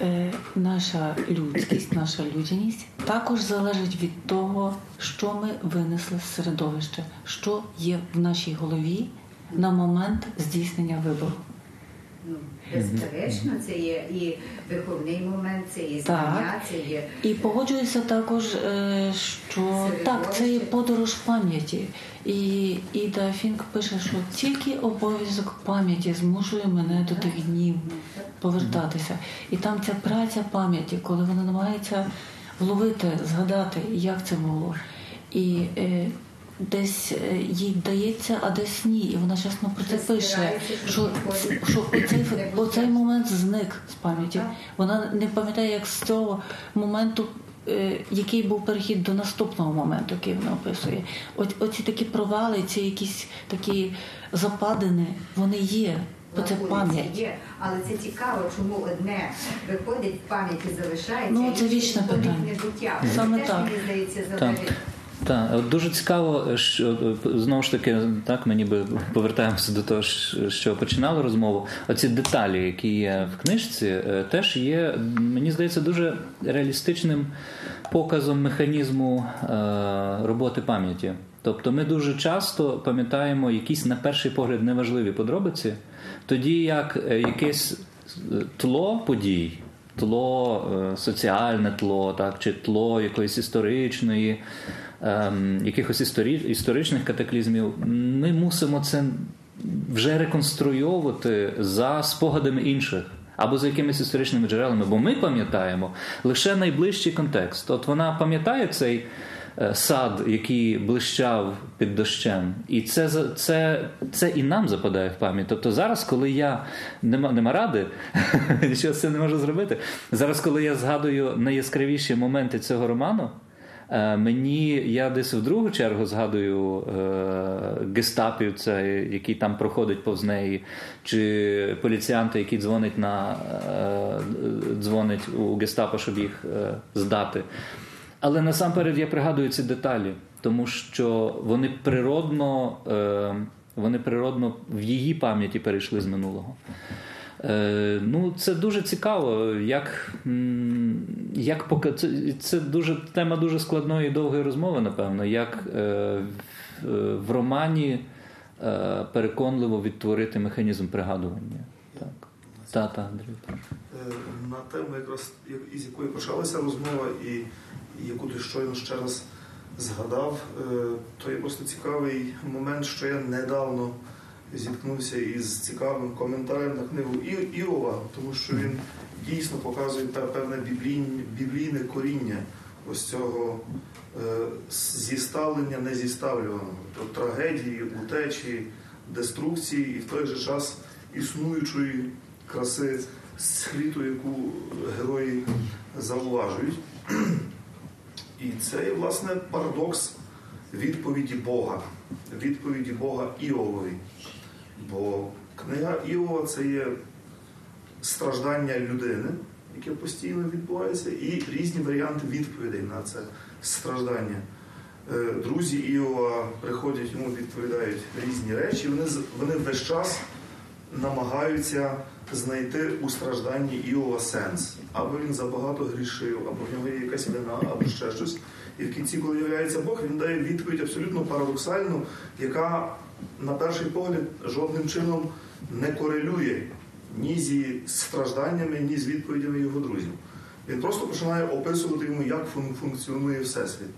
е, наша людськість, наша людяність також залежить від того, що ми винесли з середовища, що є в нашій голові на момент здійснення вибору. Ну, безперечно, це є і виховний момент, це є знання, це є І погоджуюся також, е, що так, це є подорож пам'яті. І Іда Фінк пише, що тільки обов'язок пам'яті змушує мене до тих днів повертатися. І там ця праця пам'яті, коли вона намагається вловити, згадати, як це було. І е, десь е, їй вдається, а десь ні. І вона чесно про це пише, що, що оцей, оцей момент зник з пам'яті. Вона не пам'ятає, як з цього моменту. е, Який був перехід до наступного моменту, який вона описує? От оці такі провали, ці якісь такі западини, вони є, бо це пам'ять. Є, але це цікаво, чому одне виходить в пам'яті залишається, Ну, це вічне питання. Саме так. мені здається, залежить. Так, дуже цікаво, що знову ж таки, так ми ніби повертаємося до того, що- починали розмову. Оці деталі, які є в книжці, е, теж є, мені здається, дуже реалістичним показом механізму е, роботи пам'яті. Тобто ми дуже часто пам'ятаємо якісь на перший погляд неважливі подробиці, тоді як е, якесь тло подій. Тло, е, соціальне тло, так, чи тло якоїсь історичної, ем, якихось історі, історичних катаклізмів, ми мусимо це вже реконструйовувати за спогадами інших або за якимись історичними джерелами, бо ми пам'ятаємо лише найближчий контекст. От вона пам'ятає цей сад, який блищав під дощем, і це, це, це і нам западає в пам'ять. Тобто зараз, коли я нема, нема ради, нічого з цим не можу зробити. Зараз, коли я згадую найяскравіші моменти цього роману. Е, Мені я десь в другу чергу згадую е, гестапівця, який там проходить повз неї, чи поліціянта, який дзвонить на е, дзвонить у гестапо, щоб їх е, здати. Але насамперед я пригадую ці деталі, тому що вони природно, е, вони природно в її пам'яті перейшли з минулого. Е, ну, Це дуже цікаво, як як поки це, дуже тема дуже складної і довгої розмови, напевно, як е, в, романі переконливо відтворити механізм пригадування. Так, Та, Андрій. Е, на тему, якраз із якої почалася розмова, і яку ти щойно ще раз згадав, е, то є просто цікавий момент, що я недавно зіткнувся із цікавим коментарем на книгу Іова, тому що він дійсно показує певне біблійне коріння ось цього е, зіставлення незіставлюваного, тобто трагедії, утечі, деструкції і в той же час існуючої краси світу, яку герої зауважують. І це є, власне, парадокс відповіді Бога, відповіді Бога Іової. Бо книга Іова це є страждання людини, яке постійно відбувається, і різні варіанти відповідей на це страждання. Е, друзі Іова приходять, йому відповідають різні речі, вони вони весь час намагаються знайти у стражданні Іова сенс. Або він забагато грішив, або в нього є якась вина, або ще щось. І в кінці, коли являється Бог, він дає відповідь абсолютно парадоксальну, яка, на перший погляд, жодним чином не корелює ні зі стражданнями, ні з відповідями його друзів. Він просто починає описувати йому, як функціонує Всесвіт.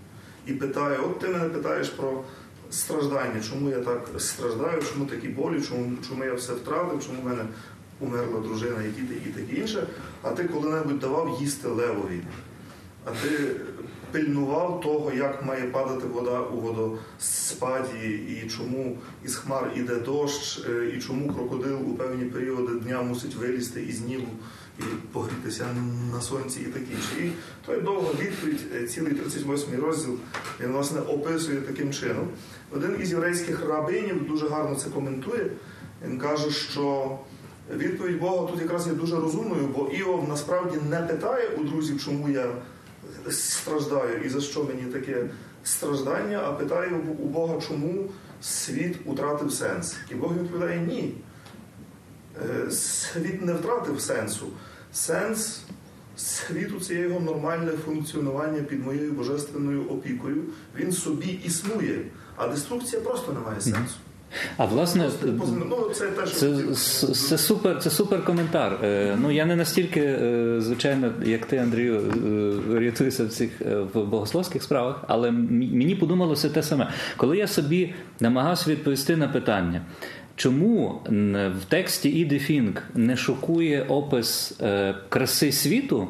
І питає: от ти мене питаєш про страждання, чому я так страждаю, чому такі болі, чому чому я все втратив, чому в мене умерла дружина, і діти, і таке інше. А ти коли-небудь давав їсти левові. А ти пильнував того, як має падати вода у водоспаді, і чому із хмар іде дощ, е, і чому крокодил у певні періоди дня мусить вилізти із нігу і погрітися на сонці і таке інше. І той довга відповідь, е, цілий 38-й розділ, він власне описує таким чином. Один із єврейських рабинів дуже гарно це коментує. Він каже, що відповідь Бога тут якраз є дуже розумною, бо Іов насправді не питає у друзів, чому я страждаю і за що мені таке страждання, а питаю у Бога, чому світ втратив сенс. І Бог відповідає ні. Е, світ не втратив сенсу. Сенс світу це його нормальне функціонування під моєю божественною опікою. Він собі існує, а деструкція просто не має сенсу. А власне, ну, це, теж це, це супер це супер коментар. Е, ну я не настільки, е, звичайно, як ти, Андрію, е, орієнтуюся в цих в богословських справах, але мені подумалося те саме, коли я собі намагався відповісти на питання. Чому в тексті Іди Фінк не шокує опис краси світу?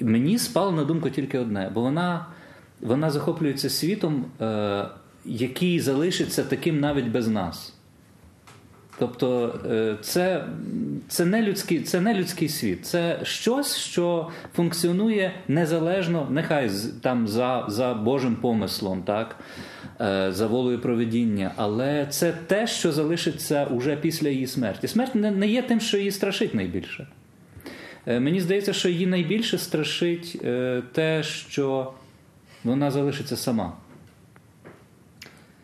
Мені спало на думку тільки одне, бо вона вона захоплюється світом який залишиться таким навіть без нас. Тобто е, це це, не людський це не людський світ, це щось, що функціонує незалежно, нехай там за за Божим помислом, так, е, за волею проведіння, але це те, що залишиться уже після її смерті. Смерть не, не є тим, що її страшить найбільше. Е, мені здається, що її найбільше страшить те, що вона залишиться сама.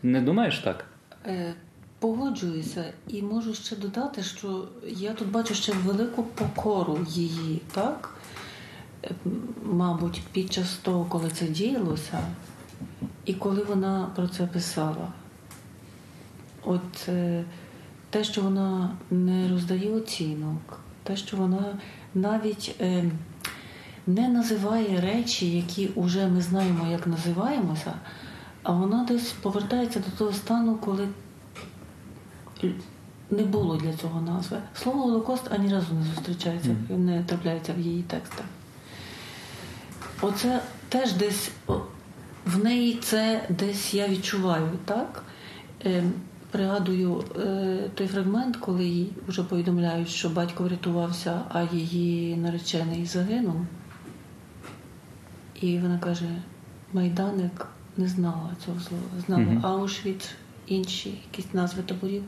Не думаєш так? Е, Погоджуюся і можу ще додати, що я тут бачу ще велику покору її, так? Е, мабуть, під час того, коли це діялося, і коли вона про це писала. От е, те, що вона не роздає оцінок, те, що вона навіть не називає речі, які вже ми знаємо, як називаємося а вона десь повертається до того стану, коли не було для цього назви. Слово Голокост ані разу не зустрічається, не трапляється в її текстах. Оце теж десь в неї це десь я відчуваю, так? Е, Пригадую е, той фрагмент, коли їй вже повідомляють, що батько врятувався, а її наречений загинув. І вона каже: Майданик не знала цього слова. Знала mm-hmm. Аушвіц, інші якісь назви таборів,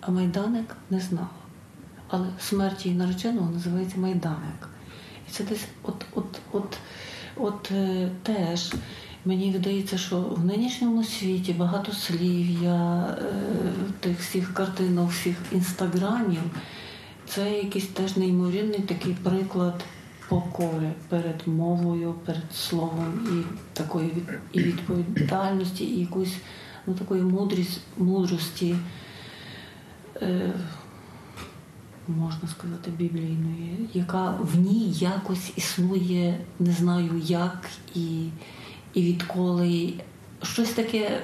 а Майданик не знала. Але смерть її нареченого називається Майданик. І це десь от от, от, от е, теж Мені видається, що в нинішньому світі багатослів'я, е, тих всіх картинок, всіх інстаграмів, це якийсь теж неймовірний такий приклад покори перед мовою, перед словом і такої і відповідальності, і якоїсь ну, такої мудрість, мудрості, е, можна сказати, біблійної, яка в ній якось існує, не знаю як і, і відколи щось таке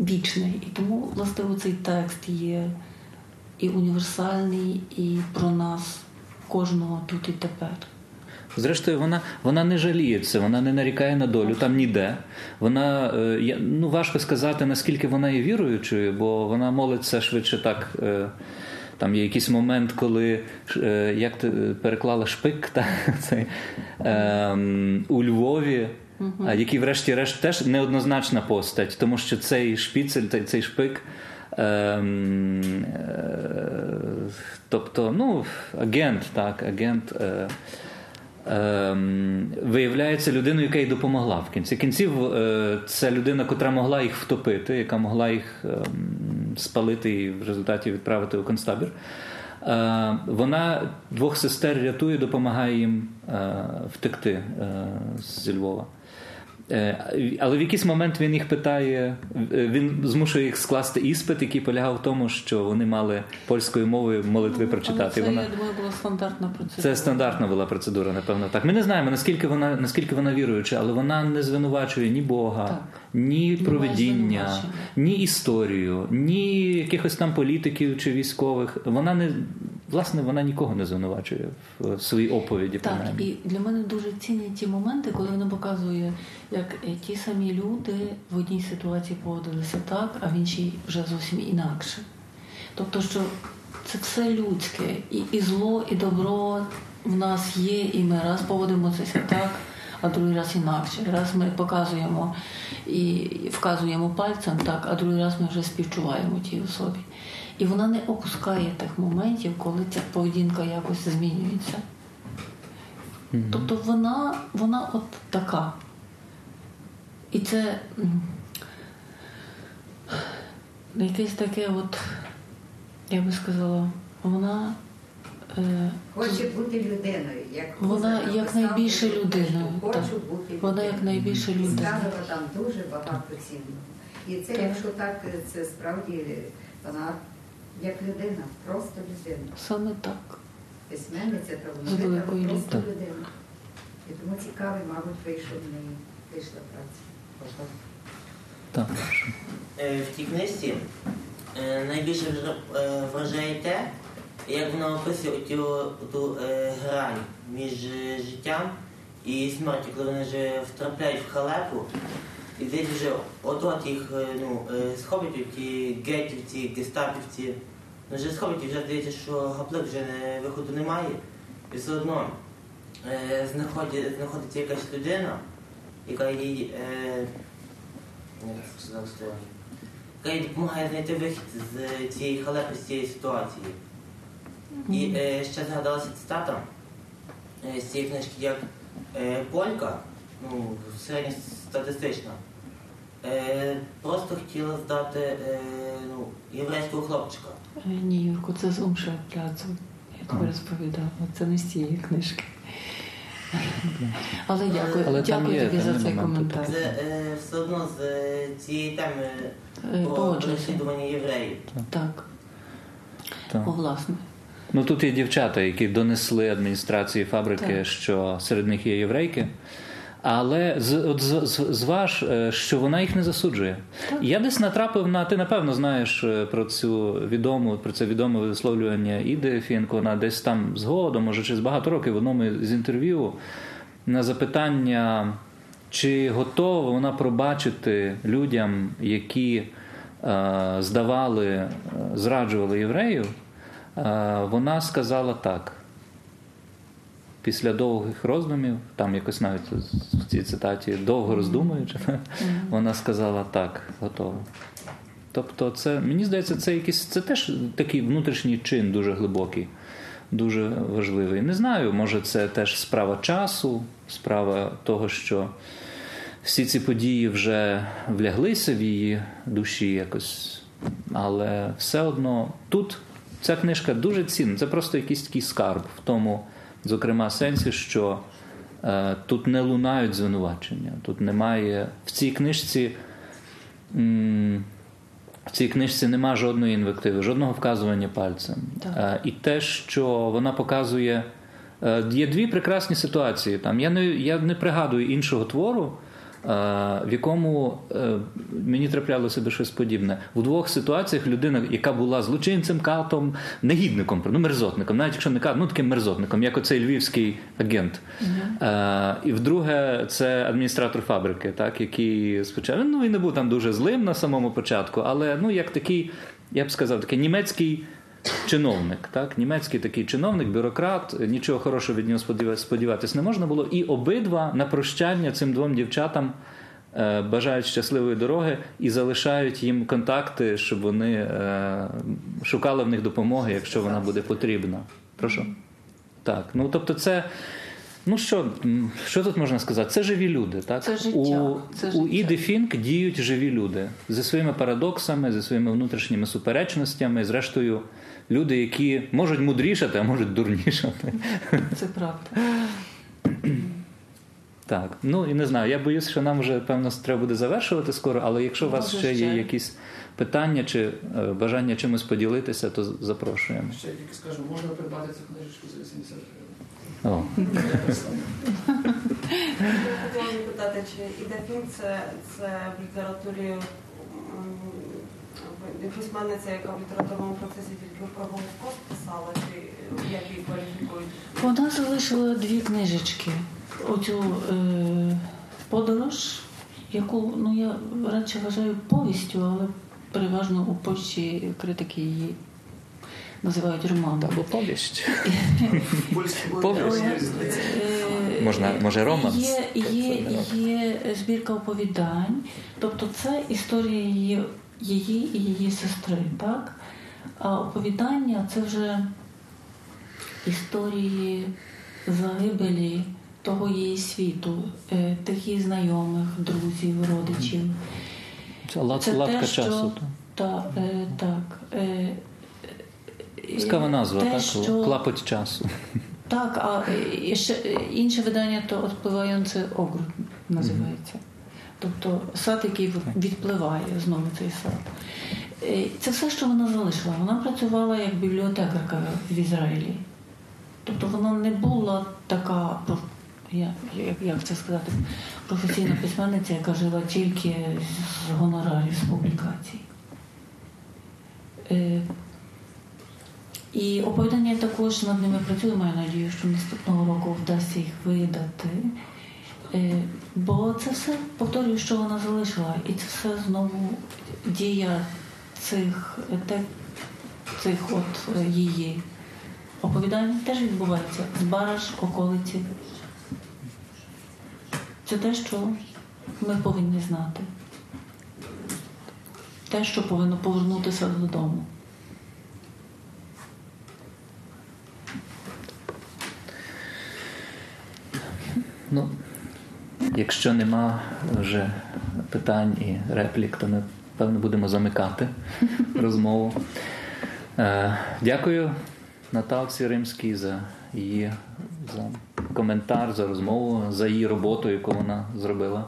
вічне. І тому, власне, цей текст є і універсальний, і про нас, кожного тут і тепер. Зрештою, вона, вона не жаліється, вона не нарікає на долю там ніде. Вона е, ну важко сказати, наскільки вона є віруючою, бо вона молиться швидше так. Е, там є якийсь момент, коли е, як ти переклала шпик та, цей, е, у Львові, а який, врешті-решт, теж неоднозначна постать, тому що цей шпіцель, цей, цей шпик. Ем, е, тобто, ну, агент, так, агент. Е, виявляється людиною, яка їй допомогла в кінці кінців. Е, це людина, котра могла їх втопити, яка могла їх ем, спалити і в результаті відправити у концтабір. Е, вона двох сестер рятує, допомагає їм е, втекти зі Львова. Е, Але в якийсь момент він їх питає, е, він змушує їх скласти іспит, який полягав в тому, що вони мали польською мовою молитви прочитати. Але це, Вона я думаю, була стандартна процедура. це стандартна була процедура, напевно. Так. Ми не знаємо, наскільки вона наскільки вона віруюча, але вона не звинувачує ні Бога, Так. ні проведіння, ні історію, ні якихось там політиків чи військових. Вона не власне вона нікого не звинувачує в своїй оповіді. Так, принаймні. і для мене дуже цінні ті моменти, коли вона показує, як е, ті самі люди в одній ситуації поводилися так, а в іншій вже зовсім інакше. Тобто, що це все людське, і, і зло, і добро в нас є, і ми раз поводимося так, а другий раз інакше. Раз ми показуємо і вказуємо пальцем, так, а другий раз ми вже співчуваємо тій особі. І вона не опускає тих моментів, коли ця поведінка якось змінюється. Тобто вона, вона от така. І це якесь таке, от, я би сказала, вона, е, Хоче бути людиною. Як вона якнайбільше що людиною. Хочу так. бути Вона якнайбільше людиною. Ставила там дуже багато цінного. І це, Так. якщо так, це справді вона як людина, просто людина. Саме так. Письменниця та вона просто людина. І тому цікавий, мабуть, вийшов в неї вийшла праця. Так. Е, в тій книжці е, найбільше е, вражає те, як вона описує ту, ту грань між життям і смертю, коли вони вже втрапляють в халепу, і десь вже от-от їх ну, схоплять ті гетівці, гестапівці. Вже схоплять, і вже здається, що гаплик вже не, виходу немає. І все одно е, знаходить, знаходиться якась людина, яка їй. Е, яка їй допомагає знайти вихід з цієї халепи, з цієї ситуації. І е, ще згадалася цитата е, з цієї книжки, як е, Полька, ну, середньостатистична, е, просто хотіла здати е, ну, єврейського хлопчика. Е, Ні, Юрко, це з Умша пляцу. Я тобі розповідала. Це не з цієї книжки. Але дякую, Але там дякую є, тобі там за є цей моменти. коментар. Це е, все одно з е, цієї теми Е, про Погоджуюся. переслідування євреїв. Так, Так. о, власне. Ну тут є дівчата, які донесли адміністрації фабрики, Так. що серед них є єврейки. Але з, от, з, з- зваж, е, що вона їх не засуджує. Я десь натрапив на ти напевно знаєш е, про цю відому, про це відоме висловлювання Іди Фінко. Вона десь там згодом, може через багато років в одному з інтерв'ю на запитання, чи готова вона пробачити людям, які е, здавали, е, зраджували євреїв, е, вона сказала так. Після довгих роздумів, там якось навіть в цій цитаті довго роздумуючи, вона сказала так, готово. Тобто, це мені здається, це якийсь це теж такий внутрішній чин дуже глибокий, дуже важливий. Не знаю, може, це теж справа часу, справа того, що всі ці події вже вляглися в її душі якось. Але все одно тут ця книжка дуже цінна. Це просто якийсь такий скарб в тому, зокрема, сенсі, що е, тут не лунають звинувачення. Тут немає в цій книжці. М- в цій книжці нема жодної інвективи, жодного вказування пальцем. Так. і те, що вона показує, е, є дві прекрасні ситуації. Там я не я не пригадую іншого твору, е, в якому е, мені траплялося би щось подібне. У двох ситуаціях людина, яка була злочинцем, катом, негідником, ну мерзотником, навіть якщо не катом, ну таким мерзотником, як оцей львівський агент. Е, і вдруге, це адміністратор фабрики, так, який спочатку ну, він не був там дуже злим на самому початку, але ну, як такий, я б сказав, такий німецький. Чиновник, так, німецький такий чиновник, бюрократ, нічого хорошого від нього сподіватися не можна було. І обидва на прощання цим двом дівчатам е, бажають щасливої дороги і залишають їм контакти, щоб вони е, шукали в них допомоги, якщо вона буде потрібна. Прошу. Так, ну тобто, це. Ну що, що тут можна сказати? Це живі люди. Так? Це життя, У, це у життя. Іди Фінк діють живі люди зі своїми парадоксами, зі своїми внутрішніми суперечностями, зрештою, люди, які можуть мудрішати, а можуть дурнішати. Це правда. Так, ну і не знаю. Я боюсь, що нам вже певно треба буде завершувати скоро, але якщо у вас Може, ще є якісь питання чи е, бажання чимось поділитися, то запрошуємо. Ще я тільки скажу, можна придбати цю книжечку за 80 гривень. О. Хотіла запитати, чи іде фільм це, це в літературі письменниця, яка в літературному процесі тільки про Голокост писала, чи як її кваліфікують? Вона залишила дві книжечки. Оцю е, подорож, яку ну, я радше вважаю повістю, але переважно у Польщі критики її називають романом. Або повість. Е, Можна, може, романс? Є, є, є збірка оповідань, тобто це історія її, її і її сестри, так? А оповідання це вже історії загибелі того її світу, е, тих її знайомих, друзів, родичів. Це Це латка те, що- часу. Та, е, так. Е, Цікава назва, те, так? що- Клапоть часу. так, а е, ще е, інше видання то «Отпливаючий огруд називається. Тобто сад, який відпливає знову цей сад. Е, Це все, що вона залишила. Вона працювала як бібліотекарка в Ізраїлі. Тобто вона не була така, як, це сказати, професійна письменниця, яка жила тільки з гонорарів з публікацій. Е, і оповідання також над ними працюю, маю надію, що наступного року вдасться їх видати. Е, Бо це все повторюю, що вона залишила, і це все знову дія цих, цих от е, її оповідань теж відбувається з бараж, околиці. Це те, що ми повинні знати. Те, що повинно повернутися додому. Ну, якщо нема вже питань і реплік, то ми певно будемо замикати розмову. Е, дякую Наталці Римській за її за коментар, за розмову, за її роботу, яку вона зробила.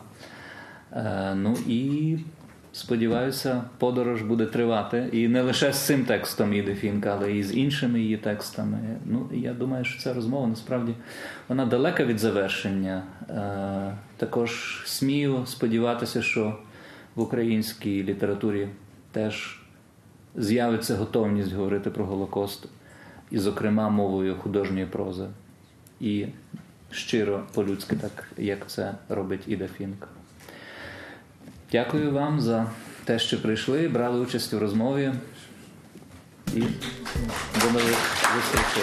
Е, ну і сподіваюся, подорож буде тривати. І не лише з цим текстом Іди Фінк, але і з іншими її текстами. Ну, я думаю, що ця розмова насправді вона далека від завершення. Е, також смію сподіватися, що в українській літературі теж з'явиться готовність говорити про Голокост, і, зокрема, мовою художньої прози. І щиро по-людськи, так як це робить Іда Фінк. Дякую вам за те, що прийшли, брали участь у розмові. І до нових зустрічей.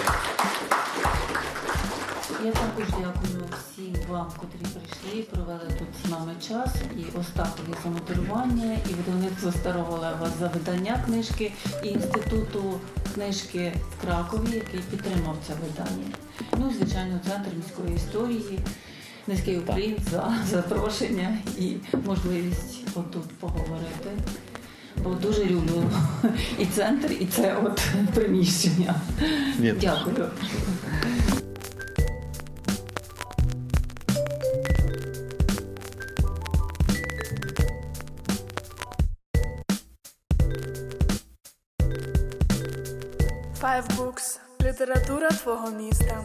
Я також дякую всім вам, котрі прийшли, провели тут з нами час, і Остапові за модерування, і видавництво Старого Лева за видання книжки, і інституту книжки в Кракові, який підтримав це видання. Ну звичайно, центр міської історії. Низький уклін за запрошення і можливість отут поговорити. Бо дуже люблю і центр, і це от приміщення. Ні. Дякую. Five Books. Література твого міста.